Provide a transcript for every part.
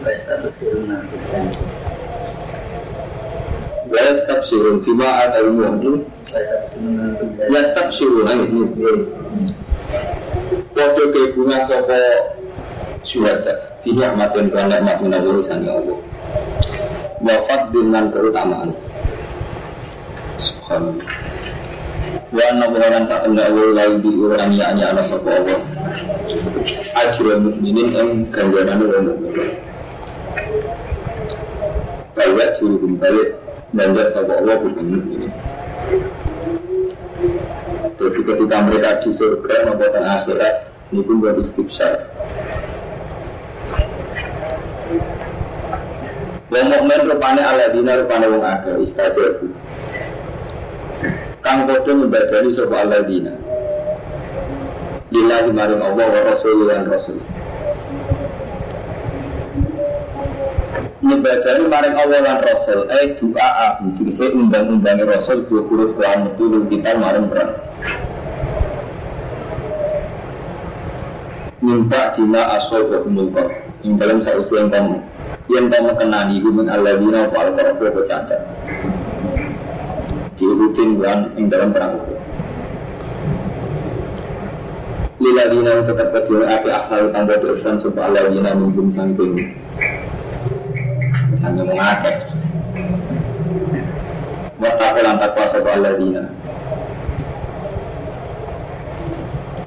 Rahim. Ini La yastabshirun fima atahum Yastabshirun ini Waduh kegungan sopa syuhada Ini ahmadun kan nikmat menawa sani Allah Wafat dengan keutamaan Subhanallah Wa anna buharan saat enggak Allah di orang yang hanya anak sopa Allah Ajrul mukminin yang ganjaran mukminin balik suruh balik belanja sama Allah bukan ini jadi ketika mereka di surga maupun akhirat ini pun buat istibsar Wong mukmin rupane aladina rupane wong akeh istajabu. Kang padha nyembadani sapa aladina. Lillahi maring Allah wa rasul lan. Nyebadani maring Allah lan Rasul eh doa aku. Jadi undang-undangnya Rasul dua kurus kelan metu kita maring perang. Minta dina asal ke yang dalam sausia yang kamu. Yang kamu kenani min Allah dina wal koroko bercanda diurutin bulan yang dalam perang itu. Lila dina tetap kecil api asal tanda dosan supaya Allah dina minggum sangking sange mengakeh Wattaku lan takwa sapa alladzina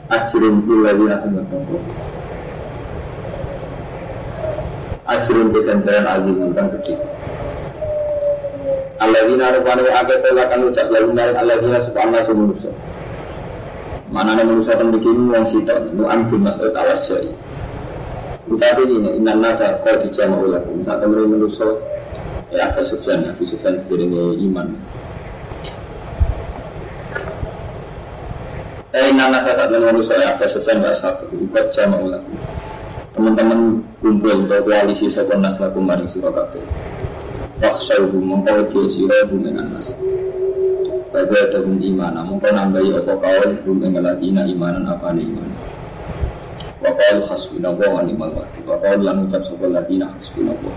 Ajrun bil ladzina sungguh Ajrun bekantaran azim tentang gede. Alladzina rupanya akeh telah kan ucap lalu narik alladzina subhanallah semunusa Mana ada manusia yang bikin uang sitok Nu'an bin mas'ud awas Utawi ini, inna nasa kau dijama ulakum Saat temen manusia Ya Abu Sufyan, Abu Sufyan sejarahnya iman. Eh inna nasa saat temen manusia Ya Abu Sufyan bahasa Abu Ubat jama ulakum Teman-teman kumpul untuk koalisi Sopan nas lakum maring sirakabe Waksauhu mengkau dia sirahu dengan nas Baca dahum imana Mengkau nambahi apa kawal Rum engaladina imanan apa iman Wakal hasbunallah wa ni'mal wakil. Wakal lan ucap sopa ladina hasbunallah.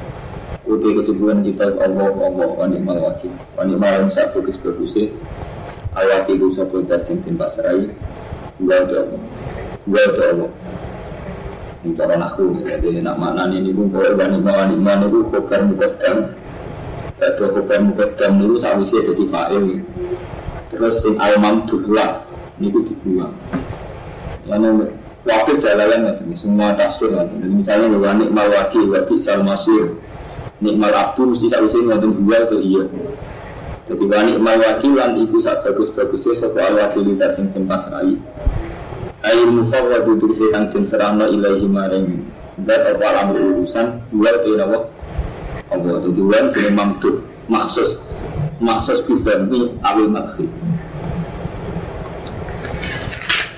Uti ketubuhan kita Allah Allah wa ni'mal wakil. Wa ni'mal yang saat bagus bagusnya Al-wakil sopa dat sing timpa serai. Gua ada Allah. Gua ada Allah. Ini cara aku Jadi nak makna ini pun Kau wa ni'mal wa ni'mal itu Khobar mukaddam. Ada khobar mukaddam itu Sawisnya jadi fa'il. Terus sing al-mamdullah Ini itu dibuang. Yang wakil jalalan ya, semua tafsir. Jadi misalnya wa nikmal wakil wa bi'sal masir. Nikmal abdu mesti sausin ngoten dua atau iya. Jadi wa nikmal wakil lan iku sak bagus-bagusnya sapa al wakil dat sing tempas rai. Air mufawwad itu kang den serahno ilahi maring dat apa alam urusan dua iya apa? Allah jadi dua jadi mamdud maksus maksus bidami awil makhid.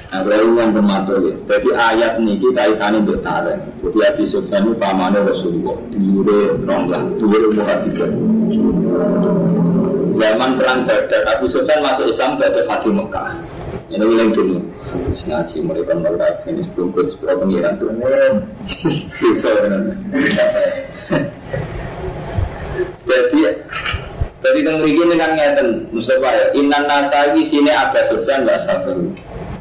Nah, kalau yang bermantul ya. Jadi ayat ini kita kaitannya bertarung. Jadi Abi Sufyan itu pamannya Rasulullah. Diure ronglah, diure muhadidah. Zaman perang Badar, Abu Sufyan masuk Islam dari Fatih Mekah. Ini wilayah dulu. Ngaji mereka melihat ini sebelum sebelum pengiran tuh. Bisa Jadi jadi kan begini kan ngeten Mustafa ya. Inan nasawi sini ada Sufyan nggak sabar.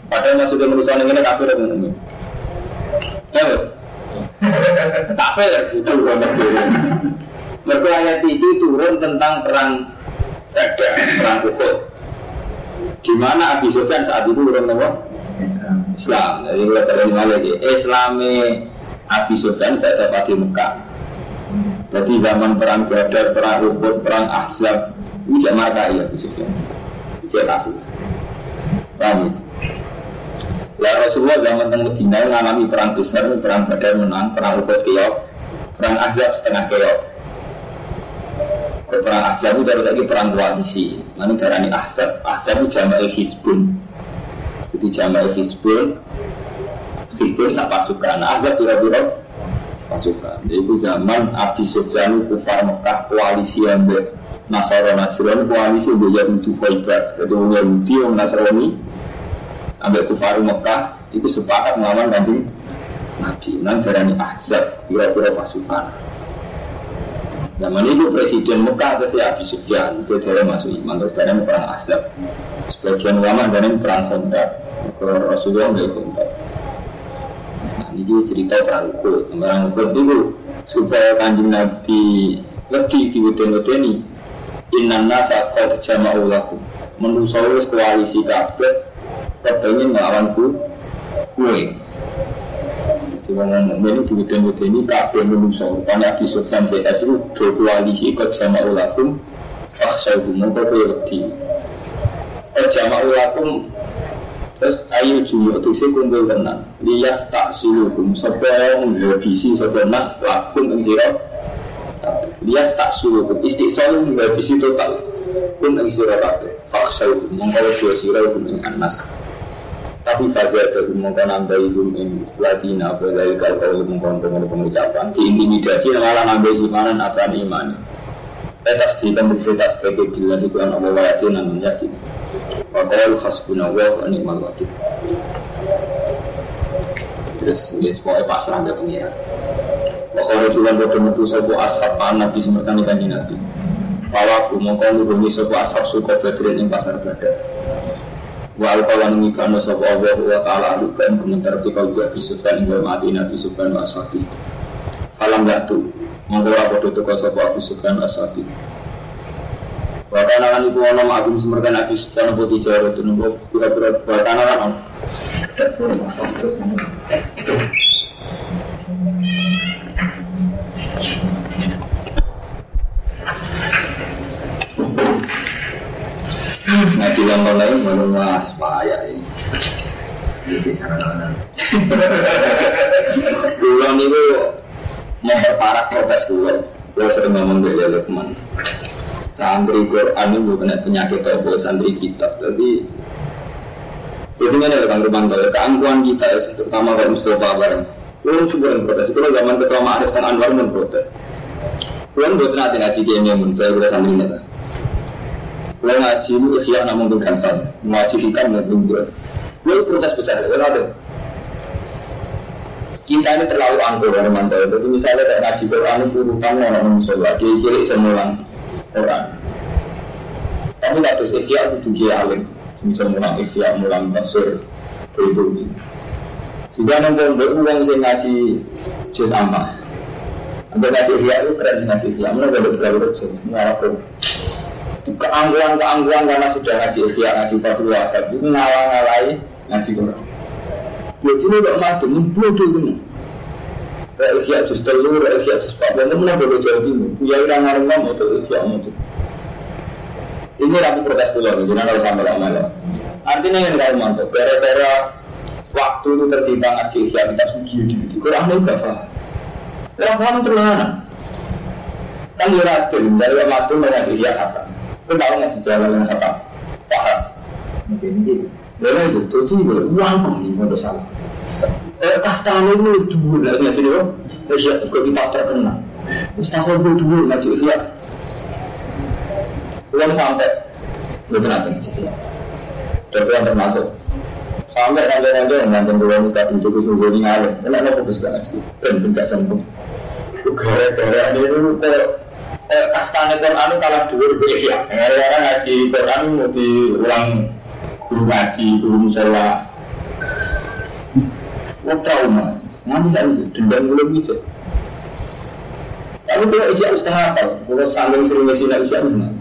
Padahal maksudnya manusia ini kafir dan mukmin. Ya bos. Kafir itu banyak Mereka ayat itu turun tentang perang Badar, perang Uhud. Di mana Abi Sufyan saat itu turun apa? Islam. Jadi kalau kalian lagi, Islami Abi Sufyan tidak dapat di Mekah. Jadi zaman perang Badar, perang Uhud, perang Ahzab, ini tidak marka ya Abi Sufyan. Tidak kafir. Paham? Lah Rasulullah zaman teng Medina ngalami perang besar, perang Badar menang, perang Uhud kiyok Perang Ahzab setengah keok. Perang Ahzab itu dari lagi perang koalisi. Lalu darani Ahzab. Ahzab itu jamaah Hizbun. Jadi jamaah Hizbun. Hizbun sak pasukan. Ahzab biro-biro pasukan. Jadi itu zaman Abi Sufyan kufar Mekah koalisi yang Nasara Najran koalisi untuk Yahudi Faibat Jadi Yahudi, orang Nasrani Ambil kufar Mekah Itu sepakat melawan kanjeng Nabi. Nang darani Ahzab Kira-kira pasukan. Zaman itu Presiden Mekah itu si Abi Sufyan Itu dari masuk iman Terus dari perang Ahzab Sebagian ulama dari perang Khandaq Rasulullah nggak Khandaq Nah ini cerita perang Uhud. Perang Uhud itu Supaya kanjeng Nabi Lagi di weden-wedeni Inna nasa qad jama'u lakum. Menungso wis koalisi kabeh kepengin nglawan ku kowe. Jadi ngomong ini diweden-wedeni kabeh menungso. Karena Abi Sufyan CS itu do koalisi qad jama'u lakum. Fakhsawhum mongko kowe wedi. Qad jama'u lakum Terus ayo jumlah itu sih kumpul tenang Lias tak silukum yang menghabisi Sampai nas lakum yang sirap Lias tak suruh istiqsal menghabisi total pun yang sirah kabeh faksau mengkau dua sirah yang anas tapi fase ada mengkau nambah hukum yang ladina dari kau kau mengkau pengen pengucapan diintimidasi malah nambah imanan apa iman. Atas di pemberi tas sebagai bila itu anak bawa yakin dan yakin Wakil khasbuna wa ni'mal wakil. Terus ya pokoknya pasrah ke pengira Wakil jualan bodoh metu sopo ashab nabi semerkani kanji nabi. Pawaku mongkong nurungi sopo ashab suka badrin yang pasar badar Wa alqalan ngikano sopo Allah wa ta'ala komentar kau juga bisufan hingga mati nabi sufan wa ashabi Falam gatu Mongko ora padha teko sapa Abu Sufyan Asadi. Wa kana lan iku ana Abu Sufyan Abu Sufyan apa dijaro kira-kira wa kana lan Ngaji lama lagi mana mas payah ini. Dulu nih memperparah protes gue gue sering ngomong dari Lukman santri Quran itu kena penyakit atau santri kitab jadi jadi ada Kang Rumanto ya keangkuhan kita ya terutama kalau Mustafa bareng. Juga yang protes, kalau zaman ketua Ma'arif dan Anwar pun protes. Kulon buat nanti ngaji dia yang pun, kayak santri ini Kulon ngaji itu ikhya namun bergansan, ngaji hikam dan bingkul Kulon protes besar, kalau ada kita ini terlalu angkuh dari mantel. Jadi misalnya kayak ngaji Quran itu urutan orang musola, dia kiri semulang Quran. Tapi nggak terus ikhya itu dia alim, bisa mulang ikhya, mulang tafsir itu. Jika nongkrong beruang sih ngaji juz amma. Ambil ngaji ikhya itu keren ngaji ikhya, mana gak ada tiga huruf sih, ngalaku. Keangguan-keangguan karena sudah ngaji ikhya, ngaji fatwa, tapi ngalah-ngalahi ngaji Quran. Jadi ini gak mati, bodoh ini. Rakyat jus telur, rakyat jus papua, ini mana bodoh jauh ini. Ya udah ngarang ngomong itu, rakyat itu. Ini rapi protes dulu, jadi harus sampai lama ya. Artinya yang gak mantap, gara-gara waktu itu tersita ngaji ikhya kitab segi di Quran itu gak paham. Ya paham terlalu Kan dia ratul, dari waktu ngaji ikhya kata. Itu tahu nggak sejalan dengan kata? Paham. Mungkin itu, itu juga uang nih mau salah. Eh, kastane itu dulu lah sih jadi ya, kita terkenal. Sobo dulu ngaji ya. Uang sampai, belum nanti ngaji ya. Tapi yang termasuk sampai nanti-nanti yang nanti dua muka itu sungguh ini ngalir. Fokus gak ngaji, dan tidak. Gara-gara ini dulu kok kastane Quran kalah dua ribu ya. Gara-gara ngaji Quran mau diulang guru ngaji, guru musola. Wah trauma, nanti saya itu dendam belum bisa. Tapi kalau iya harus hafal, kalau sambil sering ngisi nak iya mana?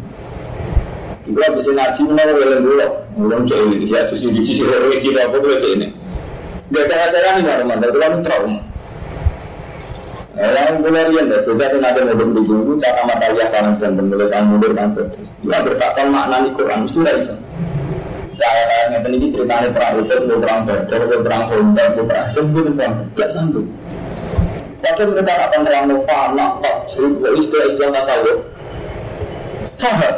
Kita bisa ngaji mana boleh dulu, belum cek ini, iya terus di sisi orang apa boleh cek ini. Nih mana mana, kalau trauma. Yang mulai rian deh, bocah sing ada mau begini, cara mata lihat salam dan mulai kamu mundur kan terus. Dia bertakon makna di Quran, mesti tidak bisa saya ngeten ini ceritanya perang Uhud, perang Badar, perang Honda, perang Sembun, perang tidak sambung. Padahal mereka akan terang fana, tak seribu istilah-istilah tasawuf. Faham?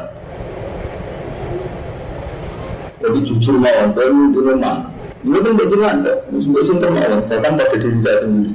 Jadi jujur mau, baru dulu mana? Ini kan tidak jelas, Mbak Sinter mau, bahkan pada diri saya sendiri.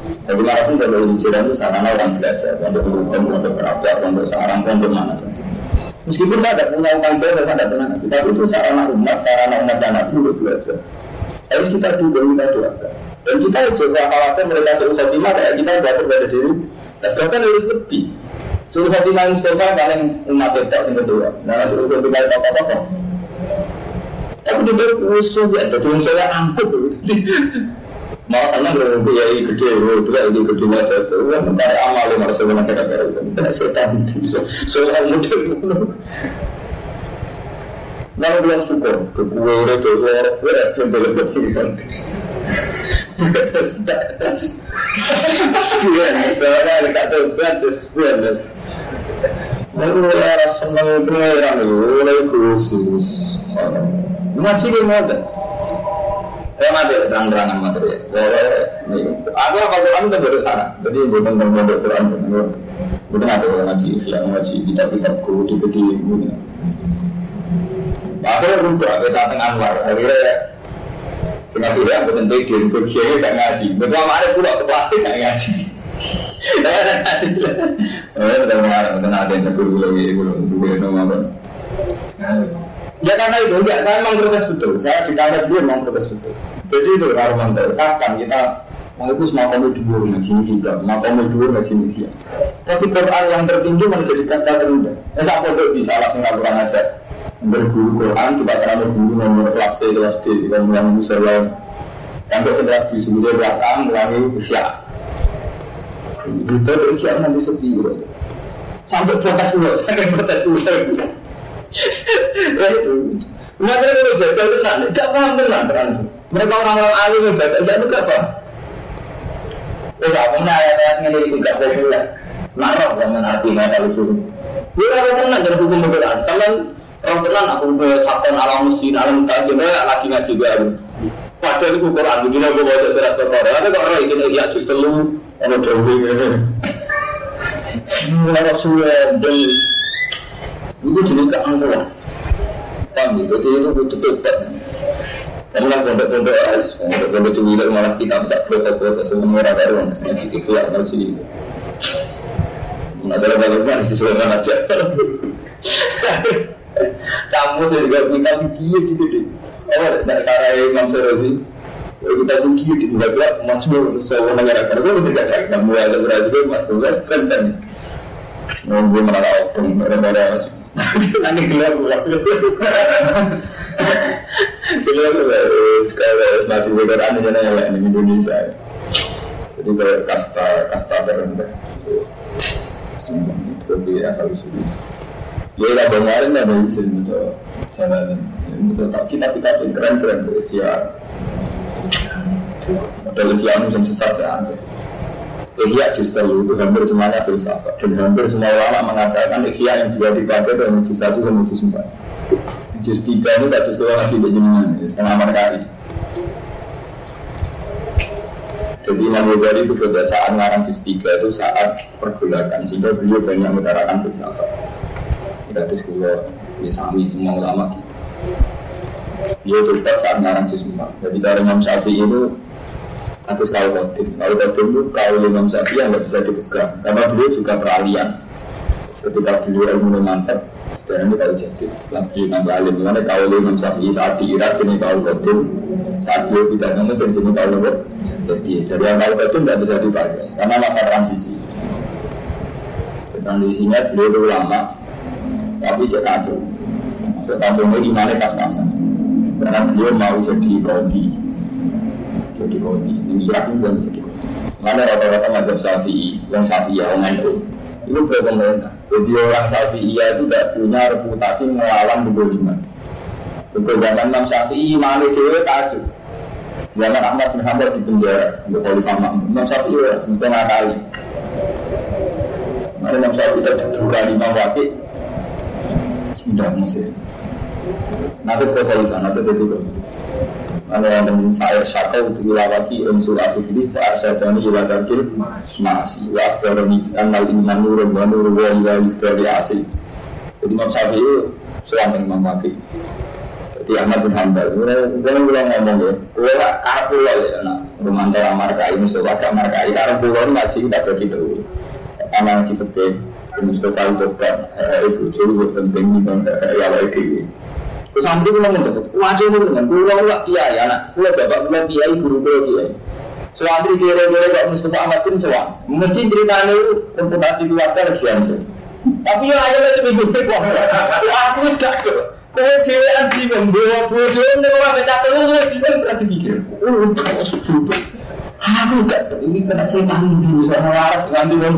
Jadi kalau di jalan itu sarana orang belajar, pondok hukum, pondok kerabat, pondok sarang, pondok mana saja. Meskipun saya tidak punya uang jauh, saya tidak pernah tapi itu sarana umat, sarana umat dan nabi untuk belajar. Harus kita dukung, kita doakan. Dan kita juga khawatir mereka suruh khotimah kayak kita jatuh pada diri. Dan bahkan harus lebih. Suruh khotimah Mustafa paling umat kita sing kedua. Nah suruh khotimah itu apa-apa. Tapi di bawah usul ya, jadi saya angkut. Malah senang kalau biaya gede, itu kan ini gede aja. Wah, mencari amal yang harus saya kira kira. Tidak setan itu, soal model. Lalu bilang syukur, ke gue udah tuh, gue udah gue udah gue udah Sekian, soalnya ada kata batas batas. Lalu orang senang pengeran itu, mulai khusus. Ngaji di mana? Saya mati terang-terangan materi. Aku apa itu baru sana. Jadi bukan benar Quran benar. Bukan ada yang ngaji, yang ngaji kitab-kitab guru di. Akhirnya kita tengah luar. Akhirnya Sengaja ya, betul betul dia, kiai ngaji. Betul pula gak ngaji. Ngaji. Oh, ada yang lagi, yang apa. Ya karena itu, enggak, saya memang betul. Saya di dia memang betul. Jadi itu kalau mantel, kapan kita semua kamu dua ngaji kita, mau kamu dua ngaji kita. Tapi Quran yang tertinggi menjadi kasta terendah. Ya saya bodoh di salah singkat kurang ajar. Berguru Quran coba cara berguru nomor kelas C kelas D dan mulai musola yang kelas di sebutnya kelas A mulai isya. Itu isya nanti sepi gitu. Sampai protes dulu sampai protes dulu. Itu. Mereka kalau jajal tenang tidak paham tenang terang mereka orang-orang alim yang baca tidak itu apa Oh, kamu ayat-ayat ini singkat populer. Marah zaman hati tahu suruh. Dia orang tenang dari hukum Quran. Kalian Orang tenang aku berhakon alam mesin, alam kajian, lagi ngaji baru. Padahal itu Quran, begini aku baca surat Al-Qur'an. Ada kok roh ini ya justru ono dewi ini. Mulai Rasulullah dari itu jenis keangkuhan. Paham gitu, itu butuh tobat. Kamu lah pondok-pondok es, pondok-pondok cuwilek malah kita bisa foto-foto semua orang baru, misalnya itu ya, masih. Nah, dalam bagaimana sih sebenarnya aja. Kamu saya juga kita tinggi gitu deh. Oh, tidak sarai Imam Sarosi. Kita tinggi di nggak gelap, masuk sewa negara karena itu tidak ada kamu ada berarti itu masuk kan kan. Nunggu marah opung, marah Nanti gelap gelap. Gelap sekarang masih beneran aja nanya di Indonesia. Jadi kayak kasta kasta terendah. Itu di asal usul. Ya lah kemarin ada isin itu jalan itu kita kita keren keren ya model Islam yang sesat ya ada. Ihya justru itu hampir semuanya filsafat dan hampir semua ulama mengatakan ihya yang juga dipakai dan juz satu dan juz empat. Juz tiga ini tak juz dua lagi jenengan setengah markari. Jadi Imam Ghazali itu pada saat ngarang juz tiga itu saat pergolakan sehingga beliau banyak mengutarakan filsafat kita terus kulo ya sami semua ulama gitu dia cerita saat ngarang semua jadi dari Imam Syafi'i itu atas kau kodim kalau kodim itu kau Imam Syafi'i yang nggak bisa dipegang. Karena beliau juga peralihan. Ketika beliau ilmu mantap sekarang ini kau jadi. Setelah beliau nambah alim. Karena kau Imam Syafi'i saat di Irak jenis kau kodim saat beliau tidak nemu jenis kau kodim jadi dari yang kau kodim tidak bisa dipakai. Karena masa transisi. Transisinya beliau itu lama. Tapi cek kacau. Maksud kacau ini gimana pas-pasan. Karena beliau mau jadi kodi. Jadi kodi. Ini pun belum jadi kodi. Mana rata-rata mazhab Syafi'i, yang Syafi'i ya, orang itu. itu pro pemerintah. Jadi orang Syafi'iyah itu tidak punya reputasi melawan keboliman. Untuk zaman Imam Syafi'i, Malik Dewa tajuk. Zaman Ahmad bin Hanbal di penjara untuk Khalifah Makmum. Imam Syafi'i ya, itu kali. Mari Imam Syafi'i itu didurani Imam Wakil. Sudah Mesir. Nanti ke Khalifah, nanti jadi Ana yang saya syakau dilawati unsur aku ini Pak Arsadani ila dakil masih Wa asbarani annal iman nurun wa nurun wa ila yusdari asli. Jadi Imam Syafi'i Suami Imam Wakil Jadi Ahmad bin Hanbal. Ini ulang ngomong ya. Karep pulau ya Nah Rumantara markai Mustafa gak markai Karep pulau ini ngaji kita bagi terus Anak ngaji penting Mustafa itu kan Itu Jadi penting Ini Ya lagi Terus santri kalau ngomong, wajah itu dengan pulau nggak kiai anak, pulau bapak pulau kiai guru pulau kiai. Santri kira-kira gak Mustafa Ahmad pun sewan. Mesti ceritanya itu reputasi keluarga legian Tapi yang aja lagi minggu depan, aku gak tuh. Kau kiai di membawa bodoh, nih orang baca terus, itu berarti pikir, oh. Aku gak ini kena setan di sana waras dengan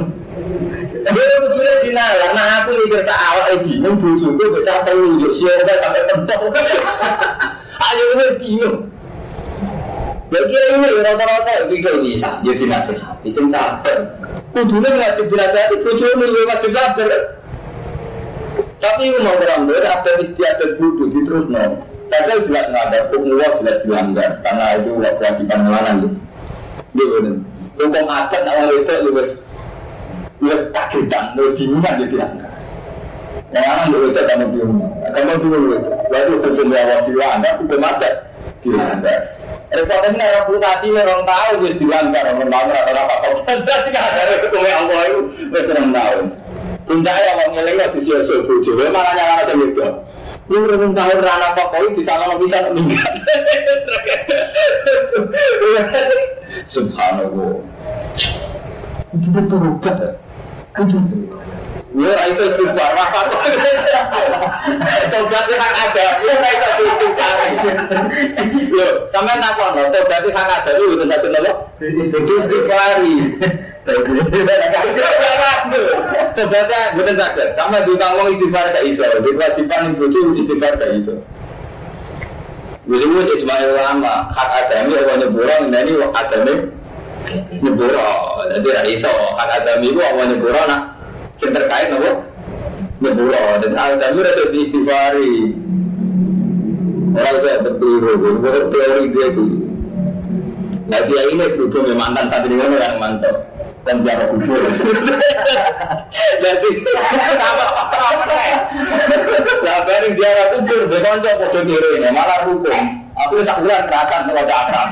dia betulnya dinalar, nah aku mikir tak awal lagi, bingung bujuk gue baca telu, yuk siapa sampai pentok. Ayo gue bingung. Kira ini rata-rata itu bisa, jadi nasihati, sing sabar. Kudunya wajib dinasihati, bujuknya wajib sabar. Tapi mau orang ber, ada istiadat budu di terus no. Padahal jelas nggak ada, jelas dilanggar, karena itu kewajiban ngelanan. Dia benar. Hukum adat itu juga Ya kagetan, lo bingungan jadi angka. Yang anak lo itu kamu bingung, kamu bingung itu. Lalu hukum awal dilanggar, hukum adat dilanggar. Repotnya reputasi orang tahu wis dilanggar, orang tahu orang apa. Jadi nggak ada hukum Allah itu wis orang tahu. Puncaknya orang ngeling nggak bisa suruh bojo, malah nyala aja gitu. Lu orang tahu rana apa kau bisa lama bisa meninggal. Subhanallah. Itu betul Ya itu istighfar, apa Tobat itu hak ada, ya itu istighfar. Yo, sampean takon lho, tobat itu hak ada. Itu itu satu nopo? Istighfari. Tobatnya bukan sakit, sama diutang wong istighfar gak iso, di kewajiban ibu istighfar gak iso. Wis Ismail ulama, hak adami apa nyeburan ini adami nyeburo. Jadi ra iso. Hak adami itu apa nyeburo nak? Sing terkait apa? Nyeburo. Dan adami ra iso istighfari orang saya berkeliru menurut teori dia itu. Nah dia ini berhubung mantan santri ini yang mantap dan siapa kubur jadi apa apa nah bareng dia kubur dia konco podo kiri malah hukum Aku tak bulan kerakan kalau gak akrab.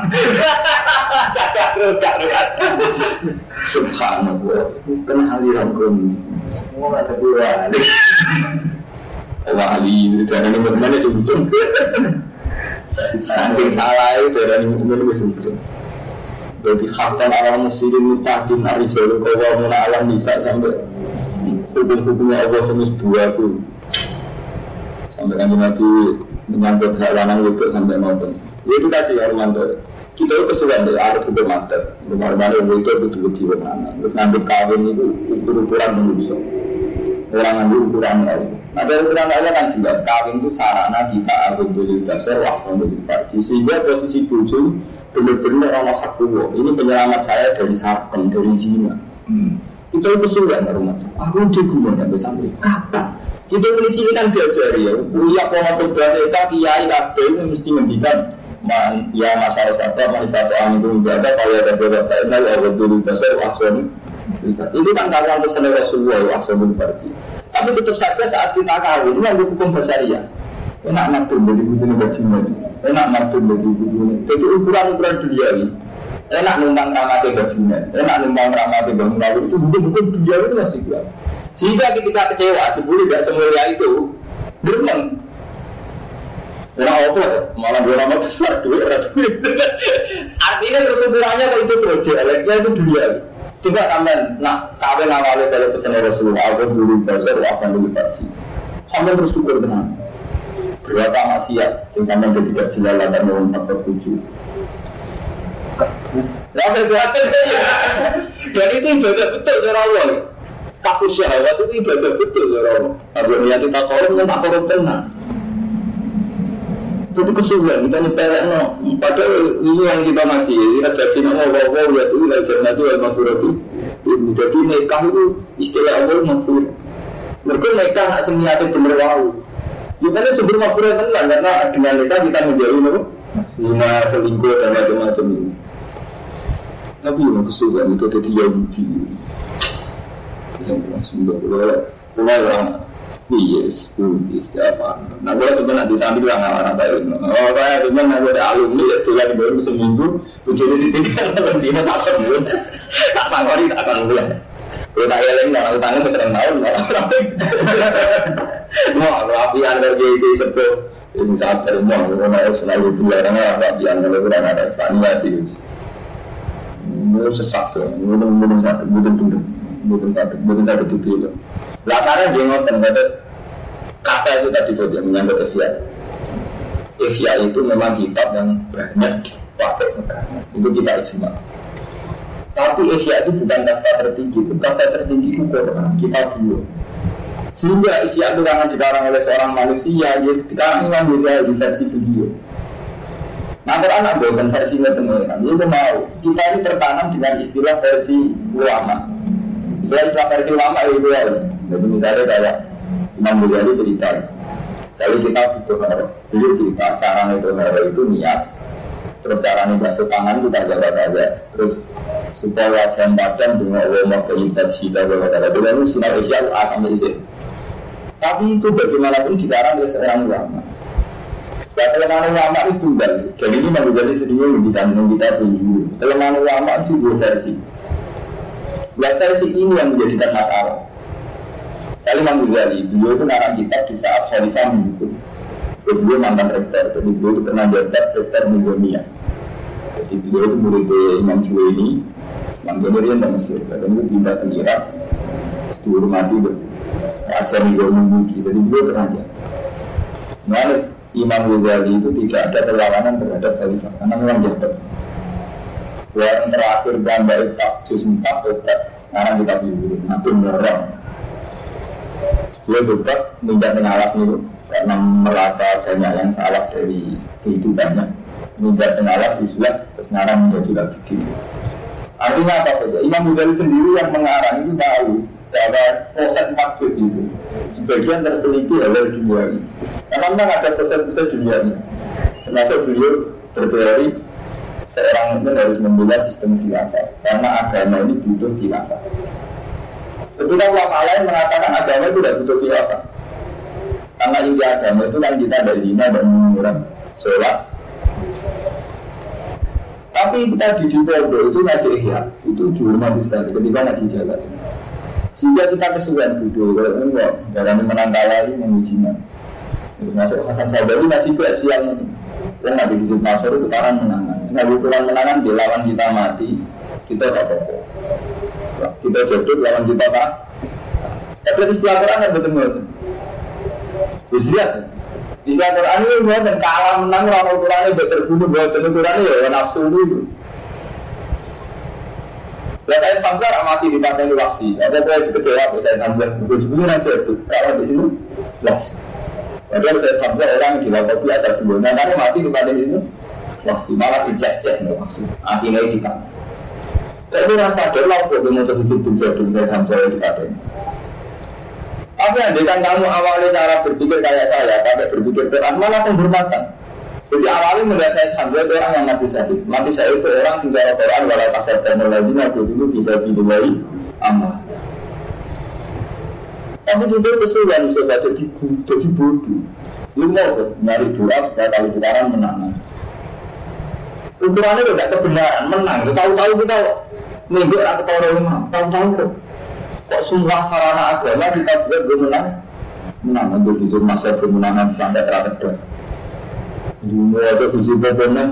Subhanallah. Bukan aliran kami. Semua ada dua. Wali dari ini bagaimana sebetulnya? Saking salah itu dari ini bagaimana sebetulnya? Jadi hakkan alam muslimin mutakin ari jalur kawa muna alam bisa sampai hukum-hukumnya Allah semis dua tuh sampai kan Nabi menyangkut hak lanang itu sampai maupun. Ya itu tadi ya Romanto. Kita itu kesulitan deh, ada juga mantep. Rumah-rumah yang itu betul-betul mana. Terus ngambil kawin itu ukur-ukuran manusia. Orang ngambil ukuran lain. Nah dari ukuran lain kan jelas kawin itu sarana kita agar dari dasar waktu pagi. Sehingga posisi bujuk benar-benar Allah hak Ini penyelamat saya dari sarkem, dari zina. Hmm. Itu kesulitan rumah. Aku di gunung yang besantri. Kapan? Kita ini cilik kan diajari ya. Uya pola berbahasa kiai kabeh itu mesti ngendikan man ya masalah satu man satu angin itu menjaga kalau ada sebab karena ya dulu dasar wakson. Itu kan kawan pesan Rasulullah wakson berarti. Tapi tetap saja saat kita kawin ini ada hukum ya. Enak ngatur dari butuh bajingan enak ngatur dari butuh jadi ukuran ukuran duniawi enak numpang ramate bajingan enak numpang ramate bangunan itu bukan-bukan duniawi itu masih kuat sehingga ketika kecewa, jebuli tidak semulia itu, geremeng. Nah, apa? Malah dua nama besar, duit, duit. Artinya kesimpulannya kalau itu terus, dialeknya itu dunia. Coba sampai, nah, kawin awalnya dari pesan Rasulullah, aku dulu dasar, wasan dulu pagi. Sampai bersyukur dengan berapa maksiat, sing sampai ketika jilala dan mau empat tujuh. Ya, dan itu betul betul cara Allah. Kaku syahwat itu ibadah betul ya Romo. Tapi niat kita korup tak korup tenang. Itu kesulitan kita nyepelek no. Padahal ini yang kita ngaji. Kita jadi nama Allah ya itu ilah jannah itu al-maghfiratu. Jadi nikah itu istilah Allah maghfir. Mereka nikah nak semiatnya bener wau. Ya karena sebelum maghfirah tenang karena dengan nikah kita menjauhi no. Lima selingkuh dan macam-macam ini. Tapi yang kesulitan itu jadi Yahudi. Kalau orang Iya, sepuluh apa? Nah. Oh, temen aku ada ya, seminggu, dia tak nggak mau jadi ini saat gue mau selalu bilang apa api anda kurang ada Spania sih. Gue sesak tuh, gue belum sakit, gue belum bukan satu bukan satu tipe itu. Latarnya dia ngotot ngotot kata itu tadi tuh yang menyangkut Ihya. Ihya itu memang kitab yang banyak pakai itu kita ijma. Tapi Ihya itu bukan kata tertinggi, itu kata tertinggi itu Quran, kita dulu. Sehingga Ihya itu karena dikarang oleh seorang manusia, ya sekarang Imam bisa di versi video. Nah, Quran ada versi teman-teman, itu mau. Kita ini tertanam dengan istilah versi ulama. Istilah versi lama ya itu ya. Jadi misalnya kayak Imam Ghazali cerita, saya kita butuh haro. Dia cerita cara itu haro itu niat. Terus cara nih basuh tangan kita jaga aja. Terus supaya wajah badan dengan Allah mau keintensi jaga jaga. Dengan itu sinar isya asam isi. Tapi itu bagaimanapun dikarang oleh seorang ulama. Ya kelemahan ulama itu tunggal. Jadi ini sendiri lebih tanggung kita tujuh. Kelemahan ulama itu dua versi. Ya versi ini yang menjadikan masalah. Kali Imam Ghazali, beliau itu narang kitab di saat Khalifah menghukum. Beliau mantan rektor, jadi beliau itu pernah jabat rektor Milionia. Jadi beliau itu murid Imam Juwaini, Imam Ghazali yang Mesir, dan itu pindah ke Irak, dihormati Milionia Mugi, jadi beliau pernah jabat. Nah, Imam Ghazali itu tidak ada perlawanan terhadap Khalifah, karena memang jabat. Yang terakhir gambar tas juz 4 obat Sekarang kita pilih Nanti merong Dia obat minta pengawas itu Karena merasa banyak yang salah dari kehidupannya Minta pengawas Terus sekarang menjadi lagi gitu Artinya apa saja? Imam Ghazali sendiri yang mengarang itu tahu bahwa proses juz itu sebagian terseliki oleh dunia ini. Karena memang ada proses-proses dunia ini. Termasuk beliau berteori seorang mukmin harus membela sistem khilafah karena agama ini butuh khilafah. Ketika ulama lain mengatakan agama itu tidak butuh khilafah karena inti agama itu kan kita ada zina dan mengurangi sholat. Tapi kita di Jibodo itu ngaji ihya, itu dihormati sekali ketika ngaji jalan. Sehingga kita kesulitan kalau enggak, dalam ini mengujinya. Masuk Hasan Sabari masih siang ini. Yang nabi di Masur itu karena menangan. Nabi pulang menangan di lawan kita mati, kita tak apa Kita jatuh lawan kita tak. Tapi istilah Quran yang betul-betul. Istilah. Istilah Quran ini dan kalah menang lawan Quran ini terbunuh buat Quran ini ya nafsu dulu. Ya saya Hamzah mati di pantai Waksi. Ada saya kecewa saya Hamzah. Sebenarnya aja itu. Kalau di sini, Waksi. Padahal saya sampai orang di kopi asal dulu. Nah, mati kepada ini, waktu malah dicek-cek nih waktu. Akhirnya kita. Saya rasa laut kopi mau terhidup dulu saya sampai di kata Apa yang dengan kamu awalnya cara berpikir kayak saya, pakai berpikir Quran malah penghormatan. Jadi awalnya melihat saya sampai orang yang mati syahid. Mati syahid itu orang sejarah Quran walau kasar teknologi aku dulu bisa dimulai amal. Tapi itu kesulitan bisa jadi jadi bodoh. Lu mau nyari doa supaya kali sekarang menang. Ukurannya tidak kebenaran, menang. Tahu-tahu kita minggu orang ketawa lima, tahu-tahu kok. Semua sarana agama kita buat menang? Menang untuk jujur masa kemenangan sampai terakhir das. Ini ada visi pokoknya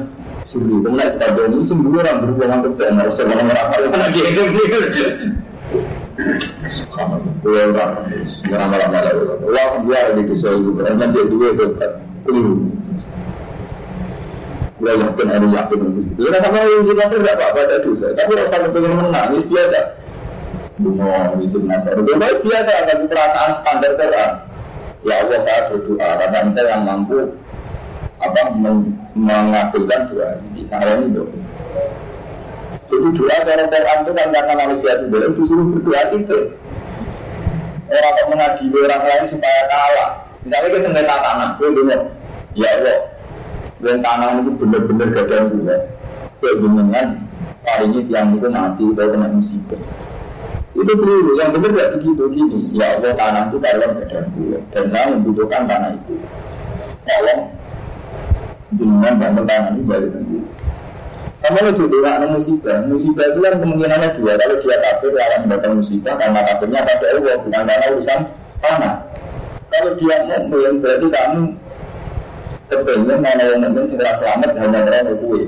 Sungguh, kemudian kita ini sungguh orang berhubungan ke benar, sebenarnya merasa lagi itu. Subhanallah, malam-malam. Allah biar di kisah itu, karena dia dua itu keliru. Gue yakin ada yakin itu. Ya sama yang kita tidak apa-apa ada dosa, tapi rasa pengen menang, ini biasa. Bunga Yusuf Nasr. Itu biasa ada perasaan standar Quran. Ya Allah saya berdoa karena ente yang mampu apa mengabulkan doa ini. Saya ini doa. Jadi doa cara Quran itu kan karena manusia itu boleh disuruh berdoa itu. Orang mengadili orang lain supaya kalah. Misalnya kita sengketa tanah, dulu, ya Allah, yang tanah itu benar-benar gak ada juga. Gue dengan hari ini tiang itu mati atau kena musibah. Itu keliru, yang benar gak begitu gini. Ya Allah tanah itu gak ada gue, dan saya membutuhkan tanah itu. Tolong dengan bangun tanah ini balik lagi. Sama lo juga ada musibah. Musibah itu kan kemungkinannya dua. Kalau dia kafir akan mendapat musibah karena kafirnya pada Allah bukan karena urusan tanah. Kalau dia mau berarti kamu kepengen mana yang mungkin segera selamat hanya orang kue.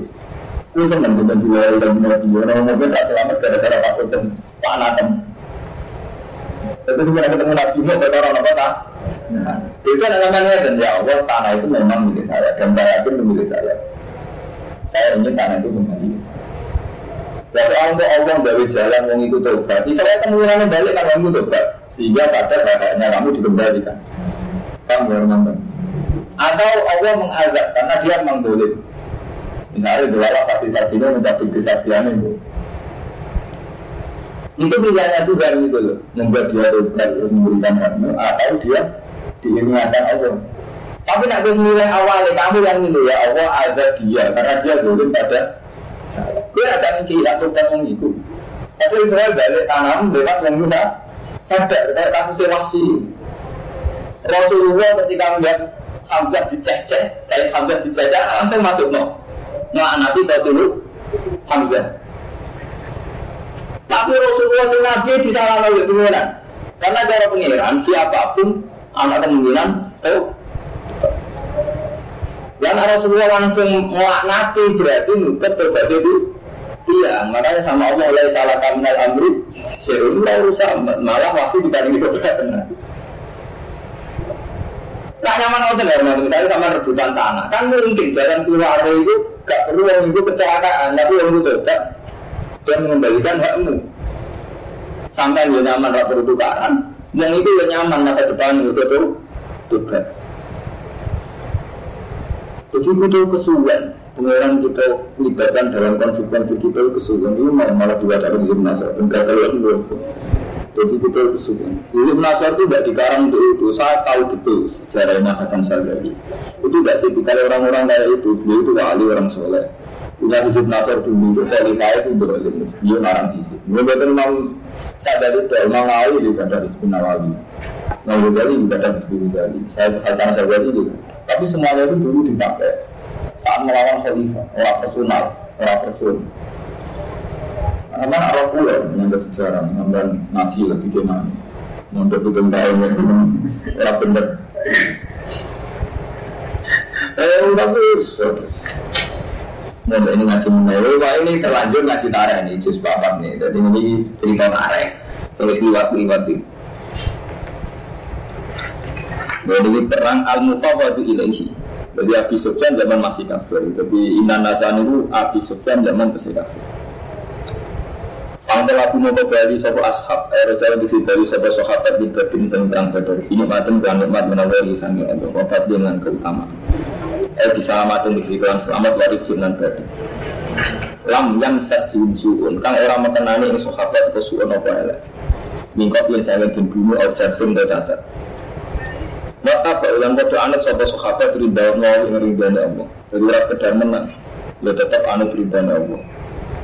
Kue seneng dengan dua dan dua dua. Orang mungkin tak selamat gara-gara pasut dan panatem. Tapi kita ketemu Nabi Nuh, kata orang apa tak? Nah, itu namanya dan ya Allah tanah itu memang milik saya dan saya yakin milik saya. Saya ingin tanah itu kembali. Jadi Allah Allah dari jalan yang itu tobat. Saya kemungkinan balik kan kamu tobat sehingga pada kakaknya kamu dikembalikan. Kamu nonton. Atau Allah mengazab karena dia mengdolim. Misalnya delawar saksi-saksinya mencapai kesaksian itu. Itu pilihannya Tuhan itu loh, membuat dia tobat memberikan kamu, atau dia diingatkan Allah. Tapi nak milih awalnya kamu yang milih ya Allah ada dia karena dia dolim pada saya. Ada yang tidak tobat yang itu. Tapi Israel balik tanam lewat yang Musa. Sadar kayak kasus wasi. Rasulullah ketika melihat Hamzah diceceh, saya Hamzah diceceh langsung masuk no. Nah tahu dulu Hamzah. Tapi Rasulullah itu Nabi di sana oleh pengiran. Karena cara pengiran siapa pun anak kemungkinan oh yang Rasulullah langsung melaknati berarti nukut tobat itu iya makanya sama Allah oleh salah kaminal amri seru rusak malah waktu dibanding itu benar Nah nyaman itu nggak misalnya sama rebutan tanah. Kan mungkin jalan keluar itu gak perlu orang itu kecelakaan tapi orang itu tetap dan mengembalikan hakmu. Sampai dia nyaman gak perlu tukaran. Yang itu yang nyaman masa depan itu tuh tugas jadi butuh kesulitan Pengeran kita libatkan dalam konsekuensi kita kesulitan Ini malah, malah juga dari Ibn Nasar Dan gak tahu Jadi kita kesulitan Ibn Nasar itu tidak dikarang untuk itu. Saya tahu betul sejarahnya Hasan Sadari Itu tidak tipikal orang-orang kayak itu. Dia itu wali orang soleh. Punya Ibn Nasar dulu Itu khalifah itu berolim Dia narang fisik Dia betul memang Sadari itu Memang ngawin di badan Ibn Nawawi. Nah, Ghazali juga ada Ibn Ghazali. Saya Hasan Sadari juga tapi semuanya itu dulu dipakai. Saat melawan khalifah, orang personal, orang person. Karena orang pula yang bersejarah, ngambil ngaji lebih gimana, untuk itu tentang orang benar. Eh, tapi Nah, ini ngaji menawi, wah ini terlanjur ngaji tarik nih, jus bapak nih. Jadi ini cerita tarik, terus liwat-liwat itu. Jadi perang al mufawadu ilaihi. Jadi Abi Sufyan zaman masih kafir. Tapi Inan Nasan itu Abi Sufyan zaman masih kafir. Pangkel aku mau kembali sopo ashab Ayo jalan di dari sopo sahabat di berbin sang perang badar. Ini matem dan nikmat menawari sangi Allah Wafat dengan keutamaan. Eh disalamatin di kelan selamat dari firman badar. Lam yang sasyun suun. Kang orang mengenani ini sahabat atau suun apa elek? Mingkot yang saya ingin bunuh Atau jantung dan cacat? Maka yang kau anak sobat sahabat rinda Allah yang rinda Allah. Jadi rasa sekedar menang, ya tetap anak rinda Allah.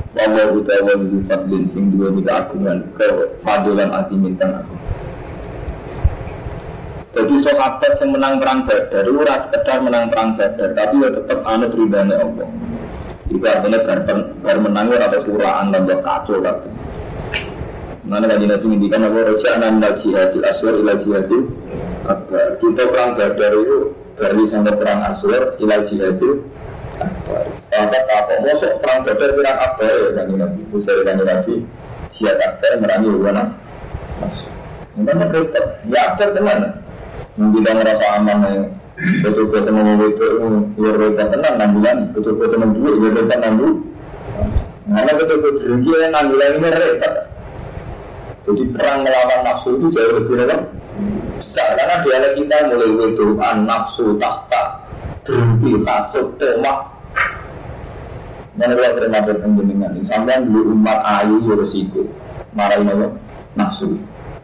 Kita Allah itu fadlin sing dua kita agungan ke hati minta aku. Jadi sahabat yang menang perang badar itu rasa sekedar menang perang badar, tapi ya tetap anak rinda Allah. Itu artinya bar, menang atau suraan tambah kacau tapi. Mana kaji nabi ngintikan apa roja anan jihadil aswar ila jihadil. Kita perang badar itu dari sampai perang aswar ila jihadil Sahabat apa? Masuk perang badar perang akbar ya kaji nabi. Usai kaji nabi jihad akbar merangi wana. Mana repot? Ya akbar teman. Kita ngerasa aman ya. Betul-betul mau itu luar biasa tenang enam. Betul-betul mau dulu luar biasa enam bulan. Karena betul-betul dia enam bulan ini repot. Jadi perang melawan nafsu itu jauh lebih kan? besar karena dialek kita mulai itu nafsu tahta kasut tomak Mana kalau terima berpenjenengan sampai dulu umat ayu ya resiko marahin apa nafsu.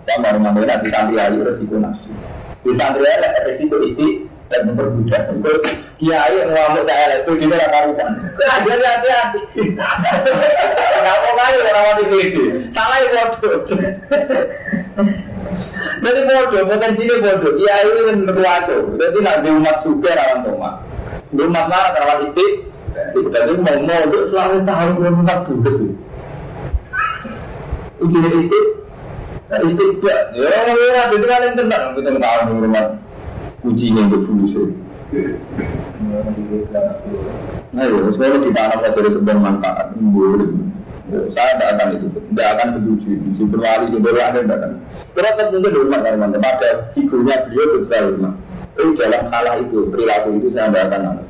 Ya mau ngomongin di santri ayu resiko nafsu. Di santri ayu resiko isti dan memperbudak. Itu kiai ngamuk tak itu kita rata karuan. Jadi hati-hati. Mau kali orang mati itu. Salah itu bodoh. Jadi bodoh, potensinya bodoh. Kiai itu kan berwajo. Jadi nanti umat suka rawan tomat. Di umat marah rawan isti. Jadi mau mau selalu tahu belum umat suka sih. Ujian isti. Nah, isti tidak. Ya, ya, itu kan yang tenang. Kita tahu rumah kuncinya itu fungsi. Nah, ya, sebenarnya kita anak dari sebuah manfaat, boleh. Saya tidak akan itu, tidak akan setuju. Si berwali, si berwali, tidak akan. Terus tentunya hormat dari mana? Pada figurnya beliau itu saya hormat. Tapi dalam salah itu, perilaku itu saya tidak akan anut.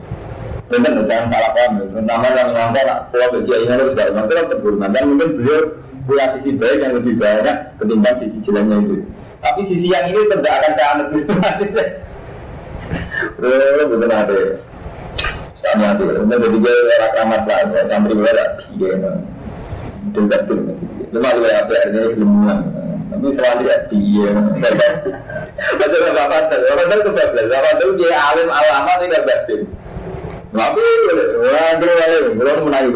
Benar, jangan salah paham. Terutama yang melanggar, kalau bagi ini harus tidak hormat, terus terhormat. Dan mungkin beliau punya sisi baik yang lebih banyak ketimbang sisi jeleknya itu. Tapi sisi yang ini tidak akan saya anut. Eh, betul ada. Sama tuh, udah jadi orang lah, santri gue lah, dia itu betul. Cuma gue apa ini belum. Tapi santri ya, dia. Betul nggak apa-apa, apa itu apa itu dia alim alama tidak betul. Tapi, wah, gue mulai, gue menangi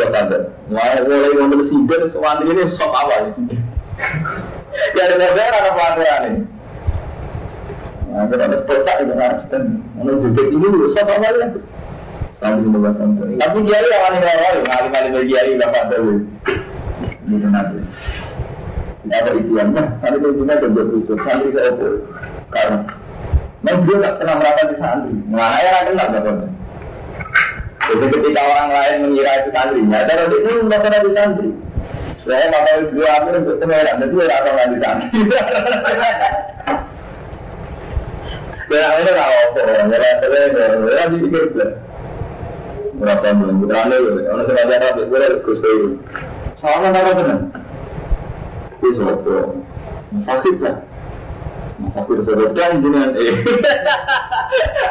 gue mulai ngomong sidar, santri ini sok awal ada negara ada pelaturan ini. Nah, ada kotak itu harus dan ini sama kali ya. Sambil membuatkan Tapi kiai yang mana orang lain, alim alim kiai nggak pada dulu. Ini nanti. Ada itu yang nah, santri itu ada dua puluh santri saya itu karena Nah dia tak pernah merapat di santri. Mana ya ada. Jadi ketika orang lain mengira itu santrinya, cara itu nggak pernah di santri. Saya maka beliau ambil untuk kemerah, jadi dia akan di santri. Dan akhirnya nggak apa, nggak apa, nggak dipikir. Berapa bulan putrane ya, orang sengaja rapi, gue Soalnya apa benar? Itu sopo, sakit lah. Sakit sopo dan jenengan eh.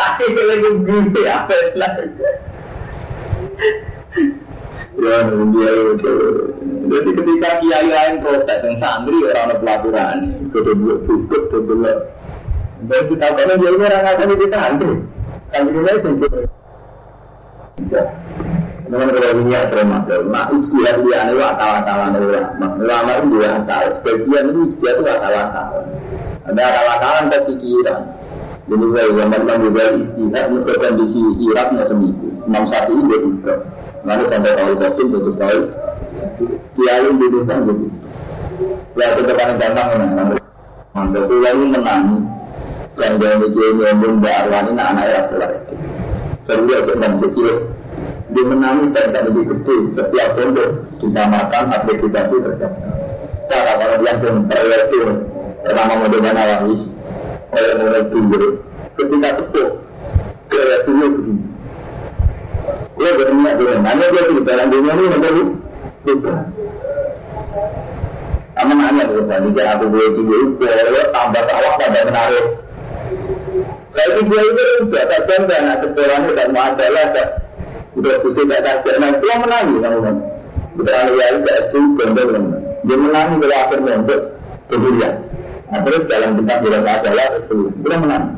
Akhirnya lagi gini apa lah. Ya, dia itu. Jadi ketika kiai lain protes yang santri orang pelaporan, kita buat biskuit, kita buat dan kita tahu dia orang akan di santri. Santri ini sendiri. Memang kalau ini ya sering maklum. Nah, istilah dia ini akal-akalan ulama. Ulama itu dua akal. Sebagian itu istilah itu akal-akalan. Ada akal-akalan kepikiran. Jadi saya zaman Ghazali istilah untuk kondisi Irak macam itu. Imam Syafi'i ini juga. Lalu sampai tahu kopi terus tahu. Kiai Indonesia gitu. Ya paling gampang menang. Mantap. Kiai menangi yang dia mikir nyambung Mbak Arwani nah anaknya sekolah SD baru dia cek dan kecil dia menangi bangsa lebih gede setiap pondok disamakan akreditasi terdaftar cara kalau langsung itu pertama modelnya Nawawi. Oleh mulai dulu ketika sepuh proyektilnya begini. Dia berminat dengan hanya dia di dalam dunia ini menjadi juga Aman nanya tuh, di saya aku boleh cilik, tambah salah pada menaruh tapi dia itu sudah kadang dan atas sekolahnya dan mau adalah udah pusing tak saja. Nah dia menangi kamu kan. Berani ya itu S2 gondol. Dia menangi kalau akhirnya untuk kuliah. Nah terus jalan pintas bila adalah terus kuliah. Dia menangi.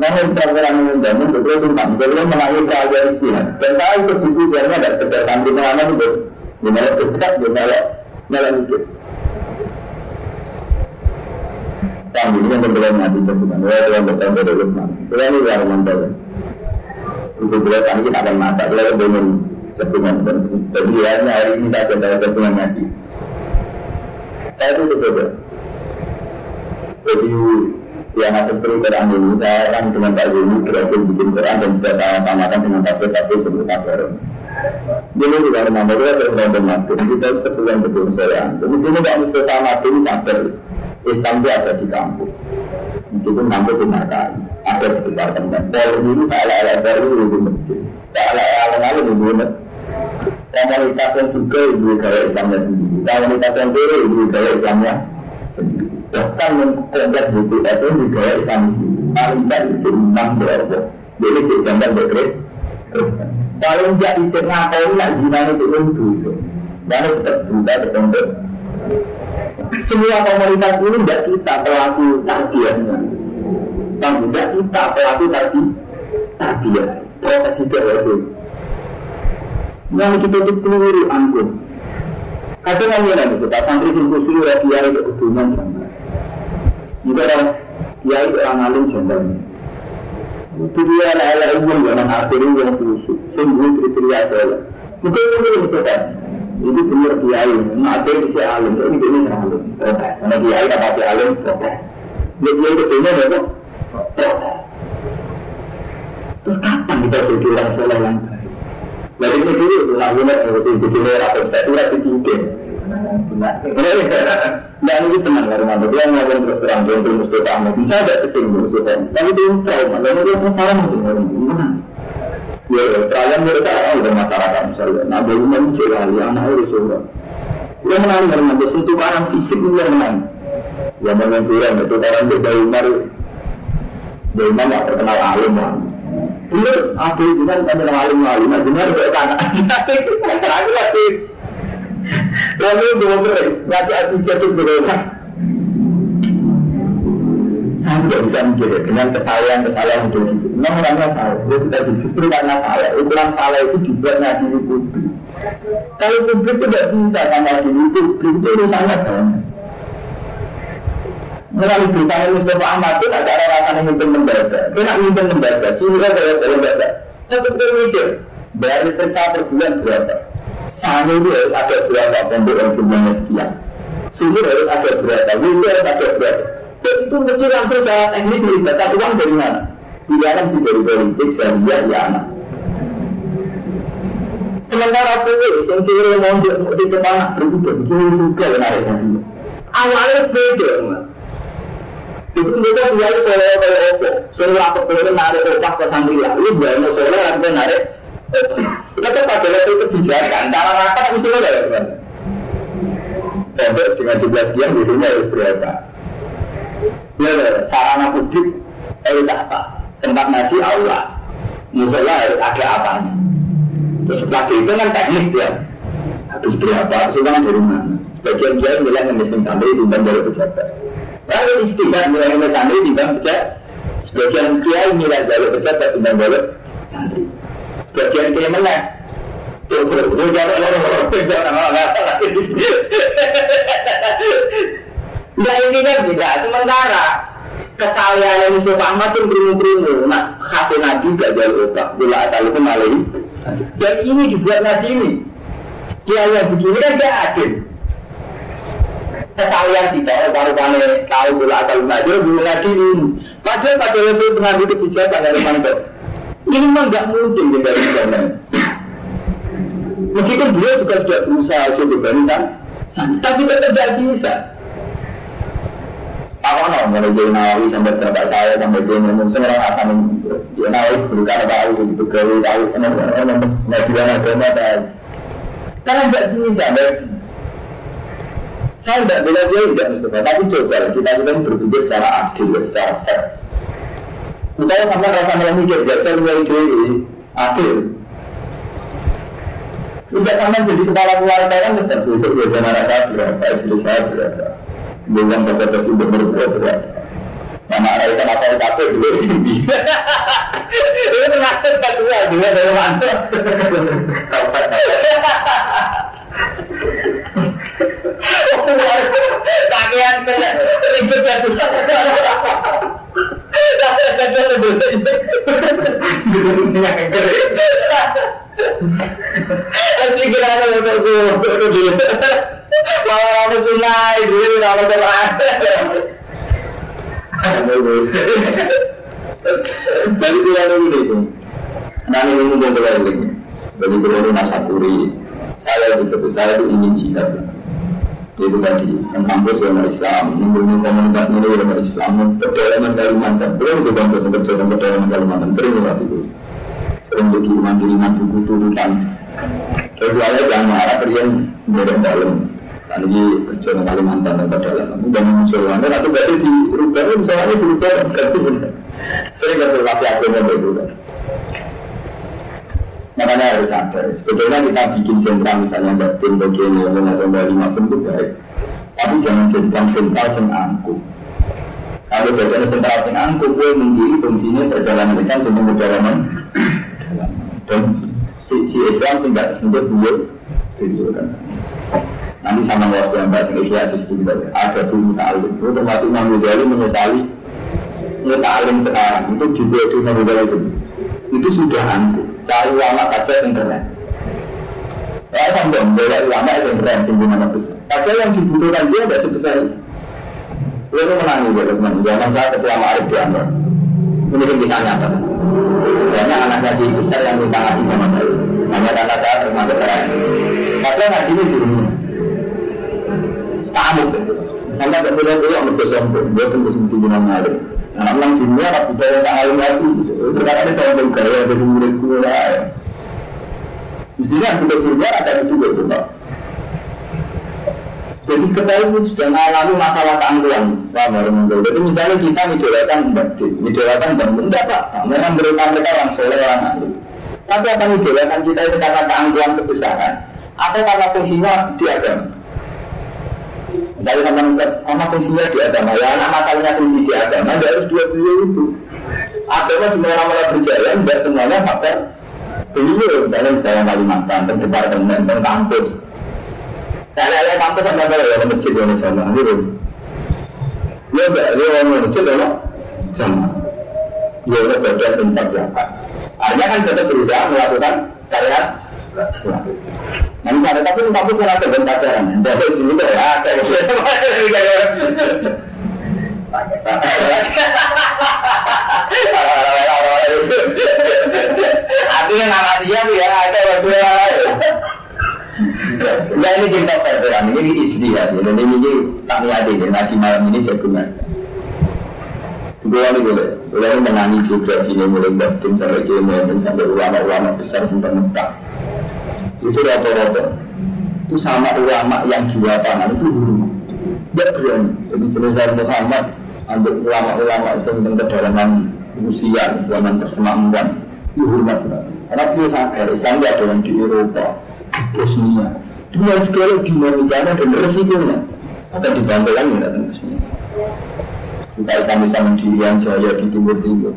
Nah, kita orang mengundang untuk terus tentang beliau menangi keadaan istilah. Dan saya ikut diskusinya ada sekedar tampil pengalaman itu. Gimana dekat, gimana malah mikir. Kami ini yang berbeda mati jatuhkan. Wah, Tuhan bertahan dari Lukman. Tuhan ini luar mantel. Itu beliau kami kita akan masak. Beliau berbeda jatuhkan. Jadi ya, hari ini saja saya jatuhkan ngaji. Saya itu berbeda. Jadi yang masuk perlu Quran ini, saya kan dengan Pak Zuni berhasil bikin Quran dan sudah saya samakan dengan tafsir-tafsir sebelum kabar. Dulu juga menambah, kita sering nonton mati, kita kesulitan betul saya. Jadi tidak mesti sama mati, sadar. Islam ada di kampus. Meskipun kampus itu nakai, ada di departemen. Pol ini salah ala baru di masjid. Salah ala lalu di masjid. Komunitas yang juga ibu gaya Islamnya sendiri. Komunitas yang kiri ibu gaya Islamnya Bahkan mengkomplek BTS itu juga Islam paling tidak izin tentang berapa. Jadi cek jangan berkris. Paling tidak izin ngapain nak zina itu dosa. Dan tetap berusaha tertentu. Semua komunitas ini tidak kita pelaku tarbiyahnya. Bang, tidak kita pelaku tadi tarbiyah. Proses itu itu. Yang kita itu keliru anggun. Kadang kan ya Pak santri sing kusuri ya kiai itu keduman sama. Juga orang kiai orang alim jambal. Itu dia ala ilmu yang akhirin yang kusuk. Sungguh kriteria saya. Mungkin itu yang. Itu benar kiai. Akhir bisa alim. Ini ini serang alim. Protes. Karena kiai dapat alim protes. Dia kiai keduman ya kok protes. Terus kapan kita jadi orang soleh yang baik? Jadi ini dulu, lagunya harus dibikin rapor saya surat dibikin. Nah, ini tenang dari mana? Dia ngomong terus terang, dia terus terang. Bisa ada keting musuhnya. Tapi itu trauma, lalu dia pun mungkin orang gimana? Ya, kalian mereka udah masyarakat misalnya. Nah, baru muncul lagi anak itu semua. Dia menang dari mana? Sentuh orang fisik itu yang menang. Ya, menang kurang itu orang dari Umar. Dari terkenal alim lah. Iya, aku dengan kami alim alim, dengan kayak tanah. Terakhir lagi. Lalu dua belas, ngaji aku jatuh berapa? Tidak bisa mikir dengan kesalahan kesalahan itu. Memang orangnya salah, itu tadi justru karena salah. Ukuran salah itu dibuat ngaji di publik. Kalau publik tidak bisa sama di publik itu urusannya banyak. Melalui berita Mustafa Ahmad itu ada cara rasanya mimpin lembaga. Dia nak mimpin lembaga, kan saya lembaga. Saya pikir mikir, bayar listrik saya per bulan berapa? Sana itu harus ada berapa yang jumlahnya sekian. Sini harus ada berapa, window harus ada berapa. Itu mesti langsung secara teknis melibatkan uang dari mana? Dalam sih dari politik, syariah, ya anak. Sementara itu, yang kira mau di depan berubah, begini juga menarik saya. Awalnya beda, itu mereka biar solo kayak opo solo aku pengen narik opak ke santri lah. Lu banyak solo aku narik kita tuh pada itu kebijakan cara rapat mesti lo ya teman Pondok dengan jumlah sekian biasanya harus berapa ya sarana publik harus apa tempat ngaji Allah musola harus ada apa terus setelah itu kan teknis ya harus berapa uang dari mana sebagian dia bilang memiskin santri timbang dari pejabat Lalu istiqat mulai santri timbang pejabat sebagian kiai nilai jalur pejabat timbang jalur santri sebagian kiai menang Nah ini kan tidak sementara kesalahan Yusuf Ahmad itu berimu-berimu Nah hasil nabi gak jalur otak Bila asal itu malah Dan ini dibuat nabi ini. Dia yang begini kan gak adil. Kesalahan sih kalau baru-baru tahu bila asal nabi Bila nabi ini. Padahal pada waktu pengambil kebijakan dari mandat Ini memang gak mungkin dalam zaman Meskipun beliau juga sudah berusaha coba barisan, tapi tetap tidak bisa. Apa no, mulai jadi nawawi sampai bapak saya sampai dia ngomong semua akan dia nawawi berkata tahu gitu gawe tahu nggak juga agama tahu. Karena tidak bisa, saya tidak bilang dia tidak Mustafa, tapi coba kita kita berpikir secara adil, secara fair. Misalnya sama rasa mikir, saya mulai dari adil, tidak sama jadi kepala keluarga kan tetap besok biasa mereka berapa, istri saya berapa. Bukan batas untuk berbuat berapa. Nama arah ikan apa yang takut dulu ini. Itu termasuk kedua juga dari mantap. Pakaian ribet ya tuh. Asli kira motor gue. Malah sunai, dulu lama telah. Jadi ini tuh. Nanti ini balik Jadi kalau nasakuri, saya itu saya itu ingin cinta itu tadi yang kampus yang Islam, komunitas ini yang Islam, pedalaman belum itu kampus yang pedalaman sering itu, sering jadi iman di iman buku turutan. Terus saya jangan marah kalian beda dalam, Nah, ini berjuang Kalimantan dan Padahal. Dan musuhannya, atau berarti di rubah, misalnya di rubah, ganti Sering konsultasi itu kan. Makanya harus sadar. Sebetulnya kita bikin sentra misalnya batin bagian yang atau dari macam itu baik. Tapi jangan jadikan sentral yang angkuh. Kalau bagian sentral yang angkuh, gue menjadi fungsinya perjalanan dengan untuk perjalanan. Dan si, si Islam tidak sendiri beliau itu kan. Nanti sama waktu yang batin Isya sistem ada dulu ta'alim. Itu termasuk Imam Ghazali menyesali Muta'alim sekarang. Itu juga itu Nabi itu. Itu sudah angkuh cari ulama saja yang keren. Ya sampai bela ulama yang keren tinggi mana besar. Saja yang dibutuhkan dia tidak sebesar itu. Lalu menangi ya teman jangan saya ketua Ma'arif di Amr mungkin bisa nyata karena anaknya di besar yang minta ngasih sama saya hanya kata saya termasuk keren padahal ngaji ini tamu sampai ke pulau-pulau mereka sombong dia pun bisa guna Ma'arif Nah, orang dunia tak alim lagi. Terkadang ada saya bergaya dari murid gue lah. Mestinya kita dunia ada itu pak. Jadi ketahui itu sudah mengalami masalah keangkuhan. Paham ya, Jadi misalnya kita idolakan batin, idolakan bangun, enggak pak. Memang mereka mereka orang soleh orang alim. Tapi akan idolakan kita itu karena keangkuhan kebesaran. Atau karena fungsinya di agama. Dari sama sama fungsinya di agama, ya anak masalahnya fungsi di agama, tidak harus dua beliau itu. Agama semuanya malah berjalan, tidak semuanya faktor beliau. Dalam dalam Kalimantan, dan departemen, dan kampus. Ada kampus sama kalau ya masjid yang sama, gitu. Ya enggak, dia orang masjid ya sama. Ya udah bagian tentang siapa. Artinya kan tetap berusaha melakukan syariat Nah misalnya tapi kampus kan ada ben pacaran. Sini tuh ya ada. Artinya nama dia ya ada berdua. Nah ini cinta perberan, ini ijtihad, ini ini tak niat ini, ngaji malam ini jagungan. Dua ini boleh, boleh menangi biografi ini mulai batin sampai kiai sampai ulama-ulama besar sampai Mekah itu rata-rata. Itu sama ulama yang jiwa tangan itu dulu tidak berani. Jadi jenis Muhammad untuk ulama-ulama itu tentang kedalaman usia zaman persemakmuran itu hormat karena dia sampai Islam ada yang di Eropa Bosnia dunia sekali dinamikanya dan resikonya akan dibantu lagi datang ke sini kita Islam di yang jaya di timur timur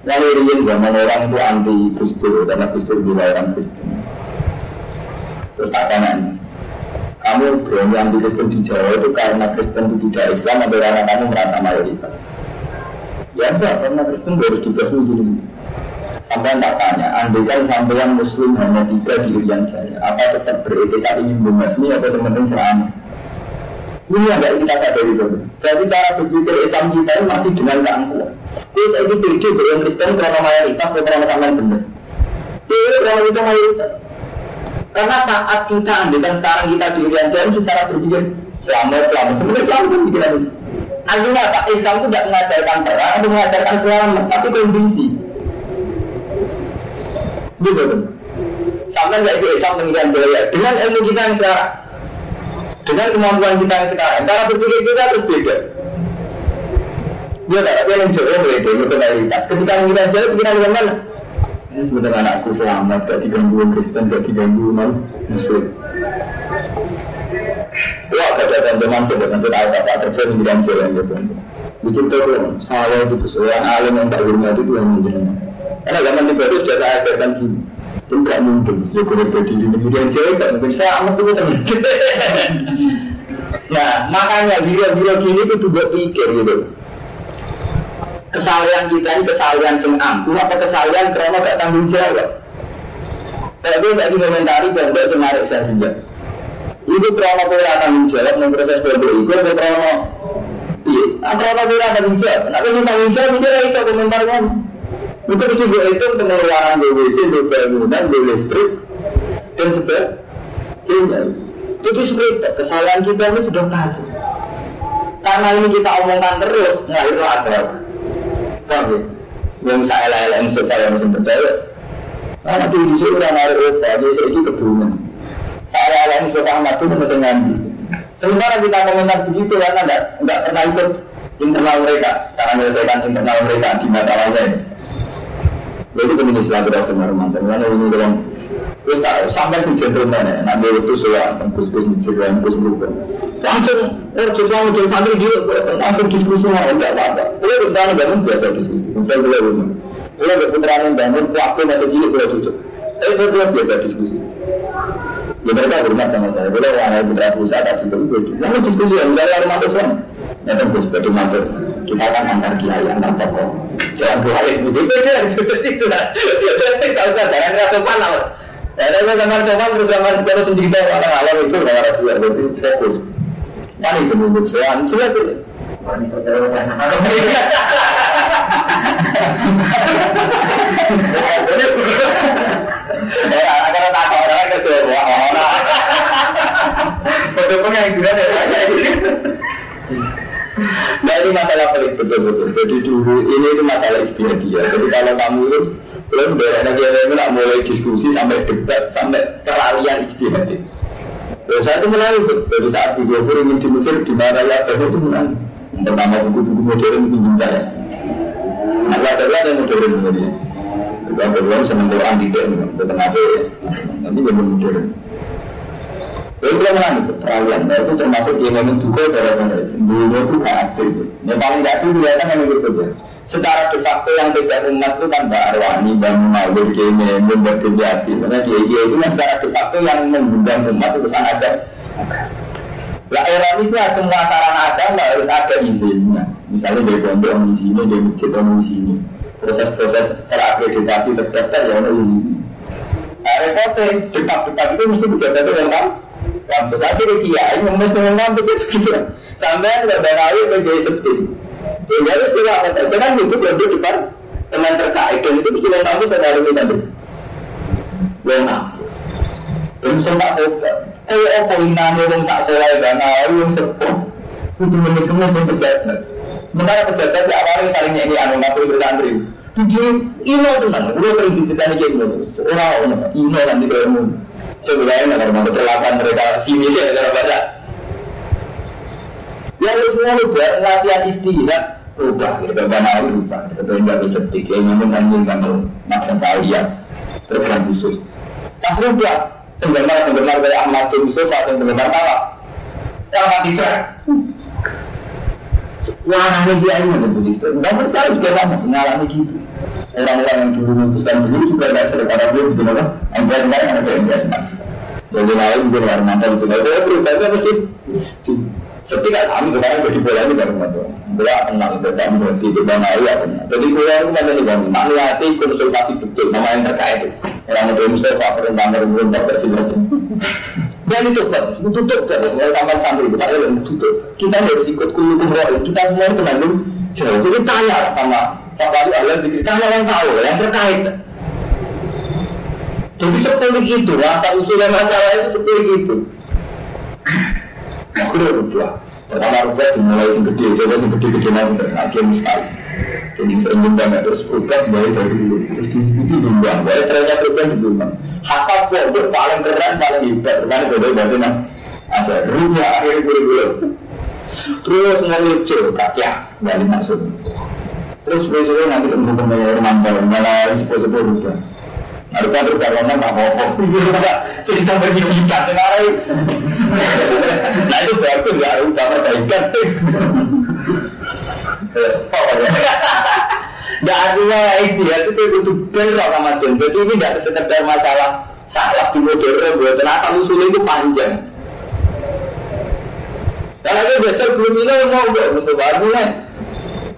yang ini zaman orang itu anti Gustur karena Gustur orang Gustur Terus tak kamu berani ambil Kristen di Jawa itu karena Kristen itu tidak Islam atau karena kamu merasa mayoritas? Ya enggak, karena Kristen harus juga begini. Sampai tak tanya, andai kan sampai yang Muslim hanya tiga di Irian Jaya, apa tetap beretika ingin membasmi atau sementing serana? Ini yang tidak kita sadari itu. Jadi cara berpikir Islam kita itu masih dengan keangkuhan. Terus ini beda dengan Kristen karena mayoritas karena sama benar. Ini karena itu mayoritas. Karena saat kita ambilkan sekarang kita di Irian Jaya secara berpikir selamat selamat sebenarnya selamat pikiran ini. Artinya apa? Islam itu tidak mengajarkan perang atau mengajarkan selamat, tapi kondisi. Kan? Sampai itu Islam mengiran jaya dengan ilmu kita yang sekarang, dengan kemampuan kita yang sekarang, cara berpikir kita harus beda. Dia tak ada yang jauh beda, itu realitas. Ketika mengiran jaya, pikiran mana? Ini sebenarnya anakku selamat, gak diganggu Kristen, gak diganggu non Muslim. Wah, kata teman-teman tentu tahu apa kerja di bidang jalan gitu. Bikin tuh, saya itu seorang alim yang tak hormat itu yang menjadi. Karena zaman itu itu sudah saya ajarkan gini. Itu gak mungkin, ya jadi di bidang jalan gak mungkin. Saya amat itu teman. Nah, makanya biro-biro gini itu juga pikir gitu. Kesalahan kita ini kesalahan yang ampuh apa kesalahan karena gak tanggung jawab? Tapi tidak dikomentari dan tidak senarik saya juga. Itu karena kita tanggung jawab memproses bodoh itu atau karena iya karena kita tanggung jawab. Tapi kita tanggung jawab itu bisa komentar kan itu juga itu pengeluaran BWC, bangunan, listrik dan sebagainya itu sebenarnya kesalahan kita ini sudah tajam karena ini kita omongkan terus nggak itu ada Paham ya? Yang saya lain supaya masih percaya. Karena di sini orang ada opa, jadi itu keturunan. Saya lain suka amat itu masih ngambil. Sementara kita komentar begitu karena enggak, enggak pernah ikut internal mereka, karena menyelesaikan internal mereka di masalahnya ini. Jadi kemudian silaturahmi Romantan, karena ini dalam tahu sampai si gentleman ya, nanti itu soal tembus gus mencegah gus lupa. Langsung, oh coba muncul santri dia langsung diskusi mau enggak apa-apa. Dia bertahan bangun biasa diskusi, misal beliau bangun. Dia berputaraan bangun, waktu masih cilik beliau tutup. Eh, saya biasa diskusi. Ya mereka hormat sama saya. Orang itu begitu. Lalu diskusi yang dari rumah. Ya tembus batu mantul. Kita kan antar kiai antar tokoh. Jangan kiai begitu aja. Sudah, sudah tahu kan? Jangan rasa panal. Ya, tapi zaman zaman terus zaman terus sendiri orang alam itu orang Arab juga fokus. Mana itu menurut saya? Jelas itu. Ya, akan tak orang kerja orang. Betul-betul yang juga ada. Nah ini masalah paling betul-betul. Jadi dulu ini itu masalah istiadia. Jadi kalau kamu belum dari lagi yang nak mulai diskusi sampai debat sampai keralian ijtihad. Terus saya itu menangis dari saat di Johor ingin di Mesir di mana ya itu menangis. Pertama buku-buku modern pinjam saya. Allah Taala yang modern ini. Juga belum senang Quran tidak, bukan apa ya. Nanti jadi modern. Lalu dia menangis peralihan, nah itu termasuk yang ingin juga dari mana Dulu itu kan aktif. Yang paling tidak itu dia kan yang ikut secara de facto yang tidak umat itu kan Mbak Arwani, Mbak Munawir, Kene, Mbak Kejati. Karena dia, itu kan secara de facto yang mengundang umat itu sangat ada. Lah ironisnya semua sarana agama harus ada izinnya. Misalnya dari pondok di sini, dari masjid di sini. Proses-proses terakreditasi terdaftar ya ada ini. Nah, repotnya depak-depak itu mesti bisa ada yang kan? Kampus akhirnya kiai, mesti memang begitu. Sampai ada dari menjadi seperti sehingga itu tidak ada. Jangan itu berarti depan teman terkait dan itu tahu saya hari ini tadi. Lena. Dan sempat obat. Eh, apa inane wong sak soleh dan wong sepuh. Itu menikmati semua pejabat. Sementara pejabat di awalnya saling ini anu ngatur ke santri. Jadi ino tenan, udah sering diceritani kayak gitu. Orang ino kamu. Sebenarnya nggak ada mereka sini sih ada baca. Yang semua udah latihan istirahat, rubah, kita banyak rubah, kita tidak bisa tiga, namun anjing kamu makan saya, terus kan khusus. Pas rubah, penggemar dari Ahmad bin yang mati. Wah, ini dia ini begitu. Dan mereka juga lama mengalami gitu. Orang-orang yang dulu memutuskan dulu juga tidak karena dia begitu apa? Enggak enggak ada biasa. Jadi lain juga luar mantan itu. Tapi berubahnya mesti Ketika kami kemarin jadi bola ini baru ngomong, bola berhenti, tidak mau ya Jadi bola itu jadi bang, makniyati konsultasi betul sama yang terkait itu. Orang mau Mustafa, perintah merumur, tak jelas. Dan itu kan, tutup kan, mulai sampai sampai itu, tak yang tutup. Kita harus ikut kulit kumroh, kita semua mengandung jauh. Jadi tanya sama Pak Wali Allah, tanya yang tahu, yang terkait. Jadi seperti itu, asal usulnya masalah itu seperti itu. Aku udah berdua. Pertama rubah dimulai yang gede, coba yang gede-gede nanti terakhir sekali. Jadi nyumbang terus rubah mulai dari dulu. Terus diikuti nyumbang, mulai ternyata rubah nyumbang. Hatta pondok paling keren, paling hebat. Karena beda bahasa mas. Asal rubah akhirnya gula-gula. Terus ngelucu, kakek, balik masuk. Terus besoknya nanti untuk pembayar mantau, malah sepuh-sepuh rubah. Harusnya terus karena nggak apa-apa. Cerita berjijikan sekarang. Nah itu bagus nggak harus utama perbaikan. Nah artinya istilah itu itu benar sama John. Jadi ini tidak sekedar masalah salah di modern buat ternyata usulnya itu panjang. Karena itu biasa belum ini mau nggak Mustafa Armulah.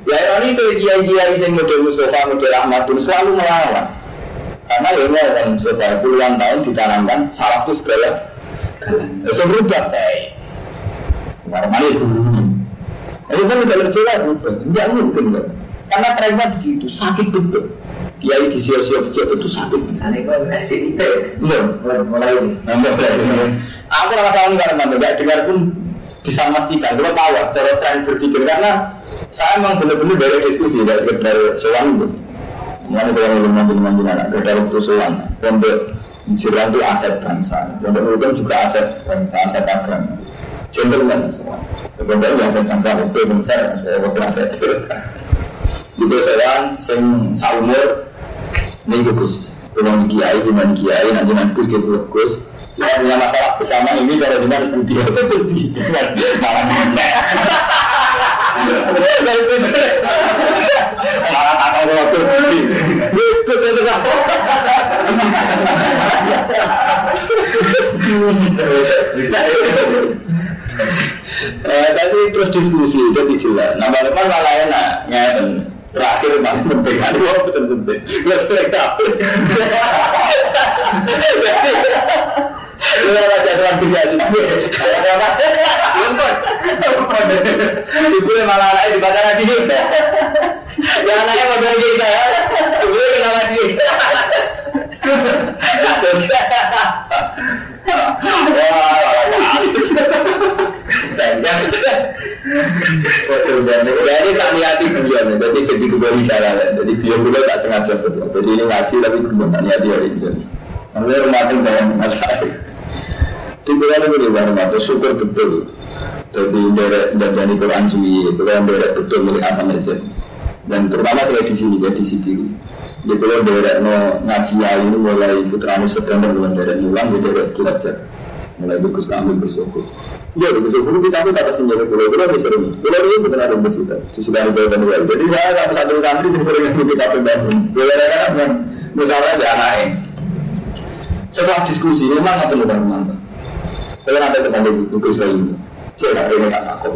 Ya ini saya dia-dia yang model Mustafa model Ahmadun selalu melawan. Karena ya ini orang Mustafa puluhan tahun ditanamkan salah itu segala. Saya berubah saya. Mana Itu kan kalau berubah, tidak mungkin kan. Karena trennya begitu, sakit betul. Kiai di sio-sio itu sakit. Misalnya kalau SDIT, belum mulai ini. Aku rasa tahun karena tidak dengar pun bisa memastikan. Kalau tahu, cara tren berpikir karena saya memang benar-benar dari diskusi dari sekedar soal itu. Mana kalau belum manjin-manjin anak, dari waktu soal, pondok Jiran itu aset bangsa, pondok hukum juga aset bangsa, aset agama. gentleman semua. Sebenarnya yang saya tangkap itu bentar, saya pernah saya Itu saya sing saumur ini Gus, belum kiai, gimana kiai, nanti nanti Gus, Gus, Gus. Kita punya masalah bersama ini kalau dengan budi itu budi, malah malah tak tahu waktu budi. Itu itu Bisa. Eh, tapi terus diskusi jadi jelas. Nama-nama malah enak, ngeten. Terakhir paling penting, ada yang penting penting. Kerja Ibu malah lagi. Ya anaknya dari kita ya. Ibu kenal lagi. Jadi tak niati beliau, jadi jadi kembali salah, jadi beliau beliau tak sengaja betul. Jadi ini ngaji tapi belum tak niati hari ini. Namanya rumah itu banyak masalah. Di bulan ini baru mati syukur betul. Jadi derek jadi Quran suwi, itu kan derek betul milik asam aja. Dan terutama saya di sini, di sini. Di pulau derek no ngaji ini mulai putranya September bulan derek mulang, di derek belajar mulai bagus kami bersyukur. Ya, bersyukur kita pun tak pasti jadi pulau pulau ini. Pulau ini benar ada besi kita. Sudah ada jawaban dua. Jadi saya satu satu santri yang sering ikut kita bangun. Boleh kan? Misalnya ada anaknya. Setelah diskusi memang nggak perlu bangun mantan. Saya nanti ketemu di tugas lain. Saya nggak pengen tak takut.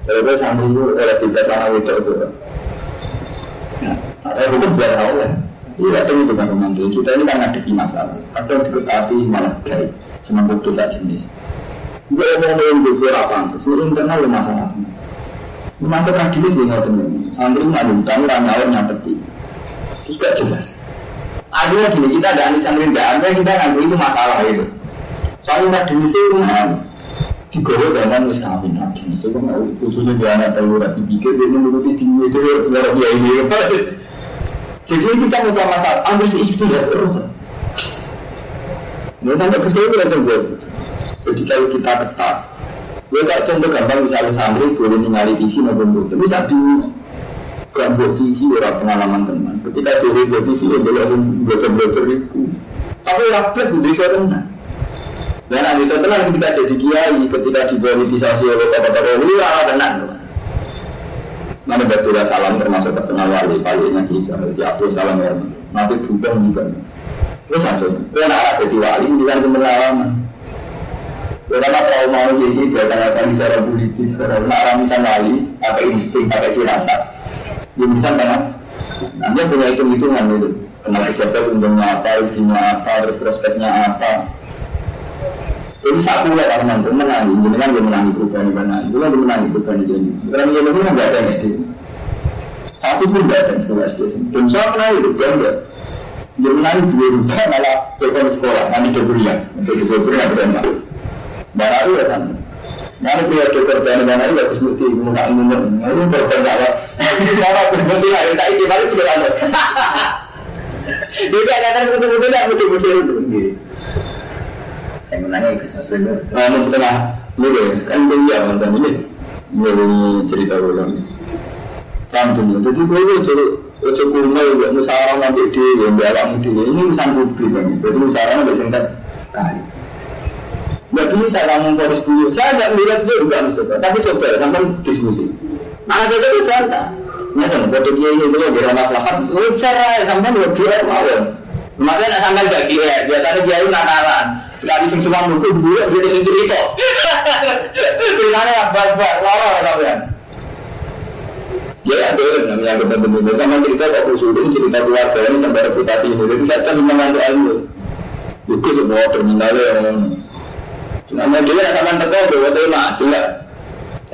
Kalau saya santri itu relatif sama itu itu. Saya hukum biar tahu ya. Iya, itu bukan romantis. Kita ini kan ngadepi masalah. Kadang diketahui malah baik senang tak jenis. Gue mau ngomong gue apa pantas, ini internal masalah. Memantau radilis dia nggak temen, santri ngadu tahu orang nyapeti, terus gak jelas. Akhirnya gini, kita ada anisan santri ada, kita ngadu itu masalah itu. Soalnya radilis itu mau digoro zaman wis kawin lagi. Itu kan ujungnya dia anak tahu rati pikir dia menuruti tinggi itu luar biasa ini. Jadi kita mau sama masalah, ambil si istri ya. Ya sampai sini langsung gue. Jadi kalau kita ketat, gue tak contoh gampang misalnya santri boleh ningali TV maupun buku. Bisa di gak buat TV orang pengalaman teman. Ketika jadi buat TV ya boleh langsung belajar-belajar itu. Tapi rapat di tenang. Dan ada setelah ketika jadi kiai, ketika dipolitisasi oleh kota-kota ini, rara tenang. Mana betul salam termasuk terkenal wali, palingnya kisah, di Abdul Salam ya. Nanti juga juga. Terus aja, gue nak ada jadi wali, kan pengalaman. Karena trauma ini diadakan secara politis, secara nak misalnya wali, pakai insting, pakai firasat. Dia bisa kan? Nanti punya hitung-hitungan itu. Kena pejabat untungnya apa, isinya apa, terus prospeknya apa. Jadi satu lah karena nanti menangi, jadi kan dia menangi perubahan di mana, itu kan dia menangi perubahan di jadi. Karena dia memang nggak ada SD. Satu pun nggak ada sekolah SD. Dan saya kenal itu dia enggak. Menang dua juta malah telepon sekolah, nanti deburian, untuk deburian SMA. Baru ya sama. Nanti dia dokter dan mana itu harus bukti muka umum. Ini dokter apa? Mana berbukti lah, tak ini balik sudah ada. Katakan betul-betul tidak itu. Yang menanya itu sesuatu. Nah, setelah ini kan dia mantan ini, ini cerita ulang. Kampungnya, jadi gue jadi Ojo kuno ya musyawarah nanti di yang awakmu dhewe ini urusan publik kan. Jadi musyawarah nanti sing tak kali. Gak bisa polis buyut. Saya tidak melihat dia juga mencoba. Tapi coba sampai diskusi. Nah, jadi itu bantah. Ya kan, kode dia ini dulu di ramah selatan. Lu cara sampai dua dia mau. Makanya sampai gak dia, biasanya dia itu. Sekali semua buku dulu dia cerita. Ceritanya apa-apa, lorong sampean. Ya ada namanya ketemu sama cerita kok usul cerita keluarga ini sampai reputasi ini. Jadi saya cuma membantu ilmu. Itu semua terminalnya yang Namanya dia nak sampai teko bawa tema jelas.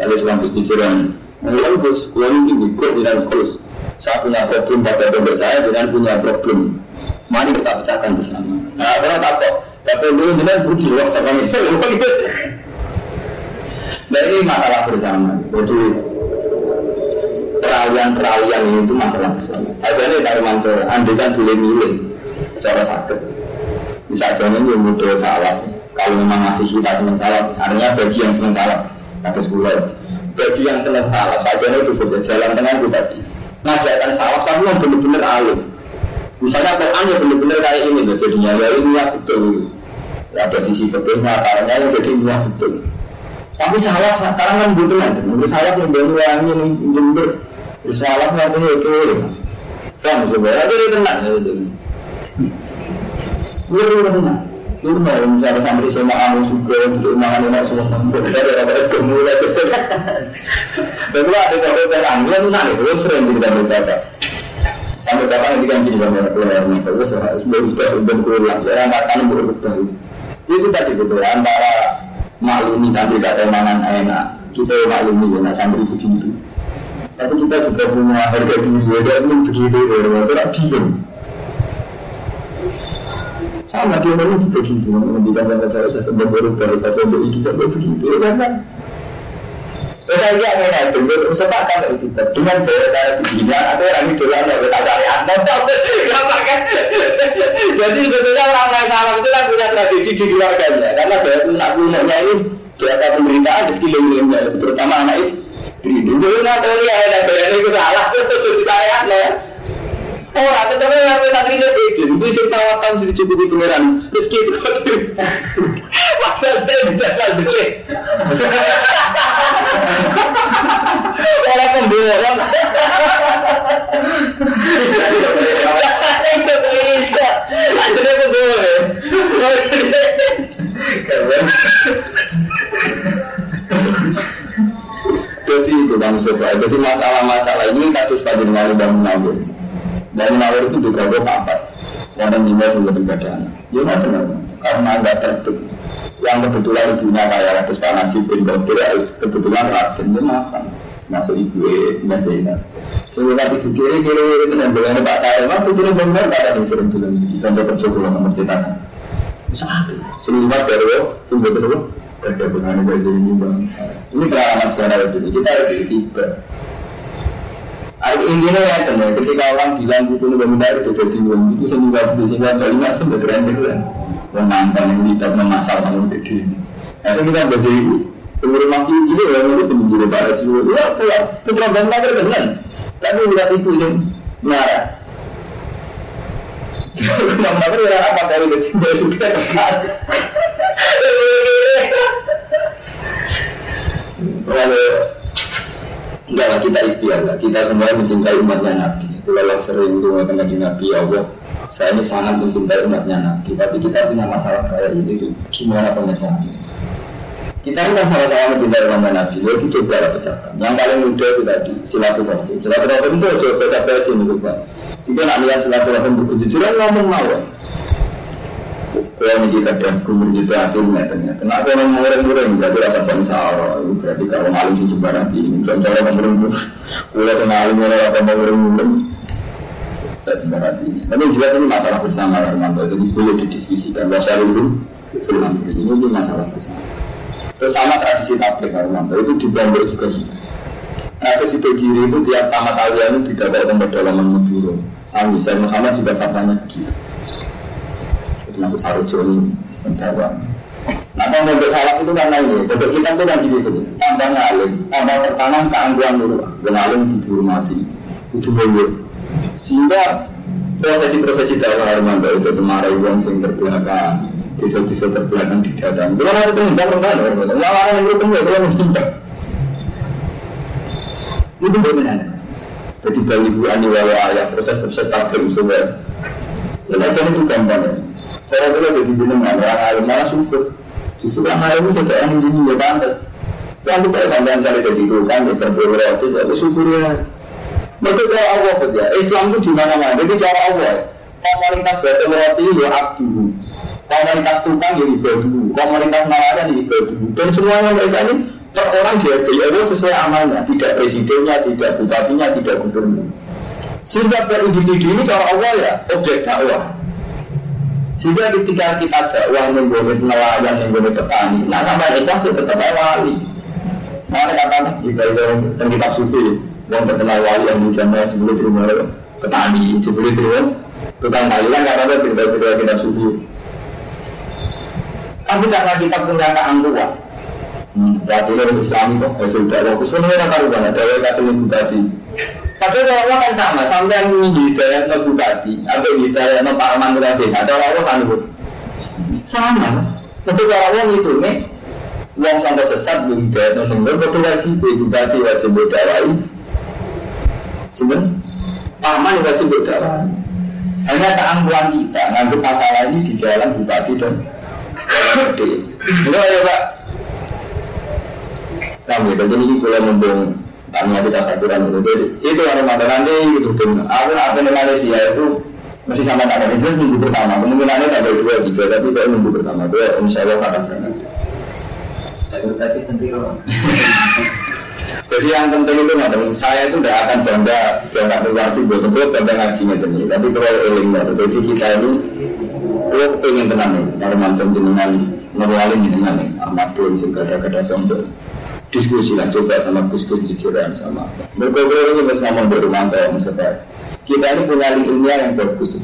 Ada selang bus ciciran. Mulai bos, gua ini ikut dengan terus. Saya punya problem pada dompet saya dengan punya problem. Mari kita pecahkan bersama. Nah, karena takut. Tapi dulu dengan budi waktu sama itu. Dan ini masalah bersama. Jadi peralihan-peralihan itu masalah bersama. Saja nih dari mantul, andai kan boleh milih cara sakit. Bisa jadi ini mudah salah. Kalau memang masih kita senang salah, artinya bagi yang senang salah, kata sebulan. Bagi yang senang salah, saja itu saja jalan tengah itu tadi. Ngajarkan salah, tapi yang benar-benar alim. Misalnya Quran ya benar-benar kayak ini loh jadinya, ya ini ya betul. Ada sisi betul, akarnya yang jadi ya betul. Tapi salah sekarang kan butuh nanti. Menurut yang baru yang ini jember. Salah nanti itu. Kan itu tenang. Tenang. Lu mau misalnya santri sama kamu juga untuk makan enak semua. Dari apa itu mulai. Dan ada kata. Lu sering kita. Sampai kapan nanti kan. Ya, akan berubah. Itu tadi betul antara maklumi santri gak mangan enak kita maklumi ya santri begitu tapi kita juga punya harga diri ya dan begitu ya itu tidak bingung sama dia orang juga begitu menghentikan bahasa saya saya sebab baru baru tapi untuk ini sampai begitu ya kan saya lihat mereka itu, sepakat itu dengan bahasa begini, ada orang itu yang kita cari kan? Jadi sebetulnya orang-orang salam itu kan punya tradisi di keluarganya, karena punyanya ini di atas di terutama anak istri. Dulu tahu ya, ada bahasa itu salah, itu saya lah. Oh, atau tapi yang kita terima itu, itu sih tawatan sih cukup di pangeran. Meski itu, maksudnya bisa dulu. Orang pemborong. Itu bisa. Akhirnya pemborong. Jadi itu kamu coba. Jadi masalah-masalah ini kasus pada Nawar dan Munawir. Dan Munawir itu juga gue papat. Yang juga sudah berbeda. Ya nggak karena nggak tertutup yang kebetulan ibunya kayak Ratus Panajib bin Qadir kebetulan Raden itu makan masuk ibu Mbak Zainab sehingga ibu kiri kiri itu dan bilangnya Pak Kaya mah pikirnya benar kata yang sering tulen kantor kerja pulang nomor cetakan satu sehingga dari sehingga terus ada dengan bahasa ini bang. Ini pengalaman secara itu kita harus tiba intinya ya kan ketika orang bilang itu benar itu jadi itu sehingga sehingga masuk ke keren keren mantan yang tidak memasalah yang gede ini. Nah, kita bahasa ibu, seluruh masjid jadi ya nulis di jadi para seluruh, ya pulang. Putra mager dengan, tapi udah ibu yang marah. Mager ya apa dari kecil dari sudah Lalu enggak lah kita istiadah, kita semua mencintai umatnya Nabi. Kalau sering doa dengan Nabi ya Allah, saya ini sangat mencintai umatnya Nabi, tapi kita punya masalah kayak ini, gimana pengecahannya? Kita ini kan sama-sama mencintai umatnya Nabi, ya itu coba pecahkan. Yang paling mudah itu tadi, silaturahmi. Silaturahmi itu coba sampai sini coba. Jika nak lihat silaturahmi kejujuran ngomong mawar. Kalau ini kadang kumur gitu akhirnya ternyata. Kenapa orang murid-murid berarti rasa sangsara. Berarti kalau malu di nanti. Contohnya murid-murid. Kalau sama alim orang apa murid-murid saya hati ini. Tapi jelas ini masalah bersama Armando, jadi boleh didiskusikan. Bahasa dulu, ini masalah bersama. Terus sama tradisi tablik Armando itu di Bangor juga. Nah, ke situ kiri itu tiap tamat kalian itu tidak ada tempat dalaman Maduro. Sami, saya Muhammad juga katanya begitu. Itu masuk Sarujo ini, Mentawang. Nah, kalau untuk salah itu karena ini, untuk kita itu kan gitu, tambah ngalim, tambah tertanam keangguan dulu, dan alim dihormati, itu boleh sehingga prosesi-prosesi dakwah Armando itu kemarin uang sing terbelakang, desa-desa terbelakang di dalam. Kalau ada penghindar rendah, lawan yang itu penghindar, kalau menghindar. Itu bagaimana? Jadi bagi ibu ani wawa ayah proses-proses takdir semua. Dan aja itu gampang ya. Saya kira jadi jenengan orang alim malah syukur. Justru orang alim itu sudah yang ini ya pantas. Jangan lupa sampai cari jadi tukang, ya berberat, itu syukur ya. Betul cara Allah saja. Islam itu di mana-mana. Jadi cara Allah. Komunitas batal roti ya abdu. Komunitas tukang ya ibadu. Komunitas nelayan ya ibadu. Dan semuanya mereka ini per orang jadi Allah sesuai amalnya. Tidak presidennya, tidak bupatinya, tidak gubernur. Sehingga per individu ini cara Allah ya objek dakwah. Sehingga ketika kita dakwah menggoleh nelayan, menggoleh petani, nah sampai ikhlas ya tetap wali. Mana kata jika itu kitab sufi, yang terkenal wali yang dijamah sebelum terima petani sebelum terima tukang Thailand karena ada cerita-cerita kita subuh Tapi karena kita punya keangkuhan, hmm, berarti ini Islam itu hasil dakwah. Sebenarnya karuan ada yang kasih bupati. Padahal orang kan sama, sampai yang ini hidayah no bupati, atau hidayah no Pak Aman Bupati, ada orang kan Sama. Untuk orang itu nih, uang sampai sesat belum hidayah no benar betul wajib bupati wajib berdakwai. Sebenarnya Pak Aman wajib berdakwai. Hanya keangkuhan kita ngambil masalah ini di jalan bupati dan gede. Itu ya Pak. Nah, gitu. Jadi ini kalau membong tanya kita saturan itu. Jadi itu orang mata nanti gitu tuh. Aku apa di Malaysia itu masih sama tak ada itu minggu pertama. Kemungkinannya tak ada dua tiga, tapi kalau minggu pertama dua, insya Allah akan berangkat. Saya berkata nanti. Jadi yang penting itu nggak saya itu tidak akan bangga bangga keluar itu buat buat bangga ngajinya ini. Tapi kalau eling jadi kita ini kalau pengen tenang nih, kalau mantan jenengan ngawalin jenengan nih, Ahmad Tun segala kada contoh diskusi lah coba sama diskusi jujuran sama. Berkobrol ini masih ngomong berumantau misalnya kita ini punya ilmiah yang bagus.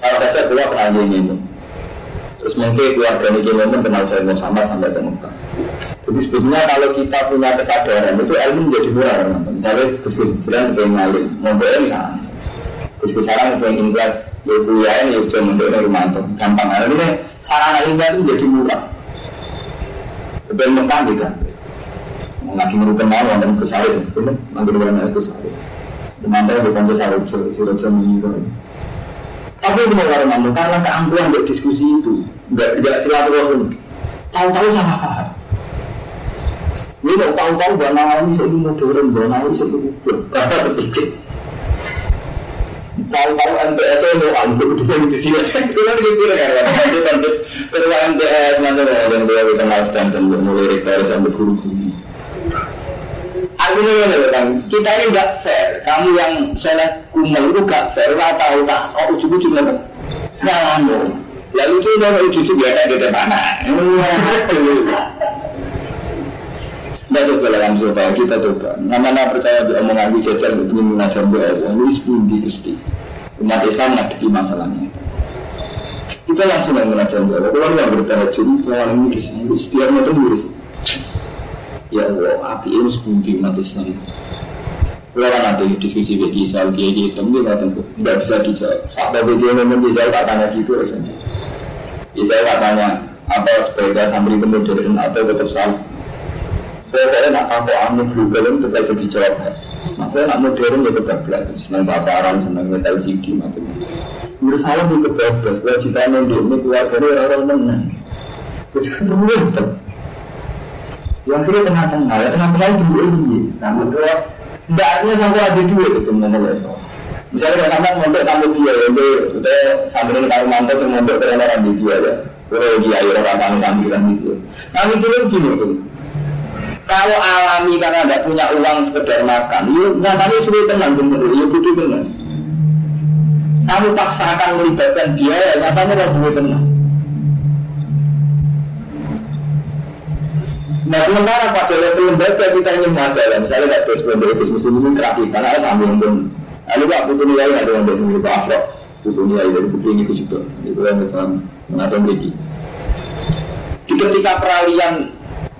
Kalau saja keluar pernah ini. Terus mungkin keluarga ini gini kenal saya Muhammad sampai ke Mekah. Jadi sebetulnya kalau kita punya kesadaran itu ilmu menjadi murah teman Misalnya diskusi jujuran pengen ngalim. Mau misalnya diskusi sekarang pengen ingat ya kuliah ini ya cuma untuk Rumanto gampang. Karena ini sarana ilmiah itu menjadi murah. Betul Mekah gitu lagi mau kenal wonten itu nanti mana itu saya Mantai bukan sudah jam ini tapi itu mau mantu karena keangkuhan buat diskusi itu. Nggak nggak silaturahim. Tahu-tahu sama paham ini mau tahu-tahu bahwa ini saya mau dorong bahwa ini saya kubur karena berpikir tahu-tahu MTS itu mau ambil juga di sini. Itu kan gitu kan? Itu kan ketua MTS nanti mau dan dia kenal stand dan mulai rektor sampai guru tinggi Artinya ini kan, kita ini nggak fair. Kamu yang soleh kumal itu nggak fair. Lah tahu tak? Oh ujung-ujung apa? Nyalamu. Lalu itu udah ujung-ujung biasa di mana? Tidak coba dalam supaya kita coba. Nama-nama percaya di omongan gue jajar itu mengajar doa. Ini sepundi gusti. Umat Islam ngadepi masalahnya. Kita langsung mengajar doa. Kalau nggak bertahajud, kalau yang nulis, istiarnya itu nulis ya Allah api ini sepundi umat Islam kalau nanti diskusi bagi Isal dia dia temu nggak bisa dijawab sampai video ngomong Isal tak tanya gitu rasanya Isal tak tanya apa sepeda santri modern atau tetap salah. Saya nak tahu anu global itu tetap bisa dijawab. Maksudnya nak modern ya belajar senang pacaran senang metal CD macam-macam saya itu. Kebablas kewajiban ini keluarga orang-orang menang. Terus kan yang akhirnya tengah-tengah, ya tengah-tengah itu dua ini. Nah, menurut tidak artinya sampai ada dua itu menurut itu. Misalnya kalau sampai mondok tamu dia, ya itu udah sambil kalau mantau semua mondok orang di dia ya. Kalau dia ya orang tamu sambil kan gitu. Nah, mikirnya begini tuh. Kalau alami karena tidak punya uang sekedar makan, yuk nyatanya sudah tenang bener, yuk butuh tenang. Kamu paksakan melibatkan biaya, nyatanya tidak butuh tenang. Nah sementara pada level lembaga kita ingin majalah, misalnya terus lembaga bisnis muslim ini terapi, karena sambil pun. Lalu pak butuh nilai ada yang dari milik Afro, butuh nilai dari buku ini juga, itu yang mengatur mereka. Ketika peralihan,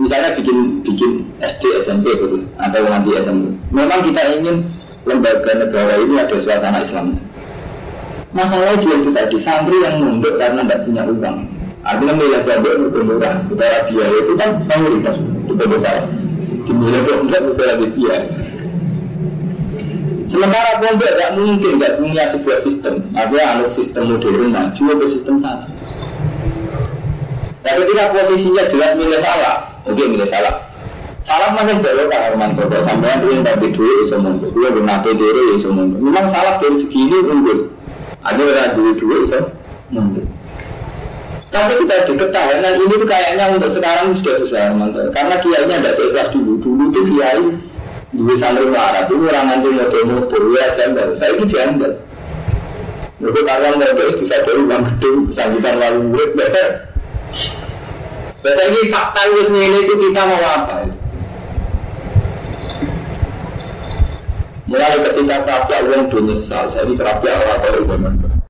misalnya bikin bikin SD SMP gitu, atau nanti SMP, memang kita ingin lembaga negara ini ada suasana Islam. Masalahnya juga kita di santri yang mundur karena tidak punya uang. Artinya milih pondok itu murah, utara biaya itu kan mayoritas itu besar. Di milih pondok utara biaya. Sementara pondok tidak mungkin tidak punya sebuah sistem. Artinya anut sistem modern maju ke sistem sana. Nah ketika posisinya jelas milih salah, oke milih salah. Salah makin belok kan Arman Toto sampai yang tapi duit bisa mundur, dia bernape diri bisa mundur. Memang salah dari segi ini unggul. Ada orang duit duit bisa mundur. Tapi kita di ketahanan ini tuh kayaknya untuk sekarang sudah susah teman Karena kiainya tidak seikhlas dulu. Dulu tuh kiai di santri melarat itu orang nanti mau motor ya jambal. Saya ini jambal. Lalu karena motor bisa dari uang gede, sanggutan lalu murid. Bahasa ini fakta ini itu kita mau apa? Mulai ketika kerapia uang itu nyesal, saya ini kerapia orang-orang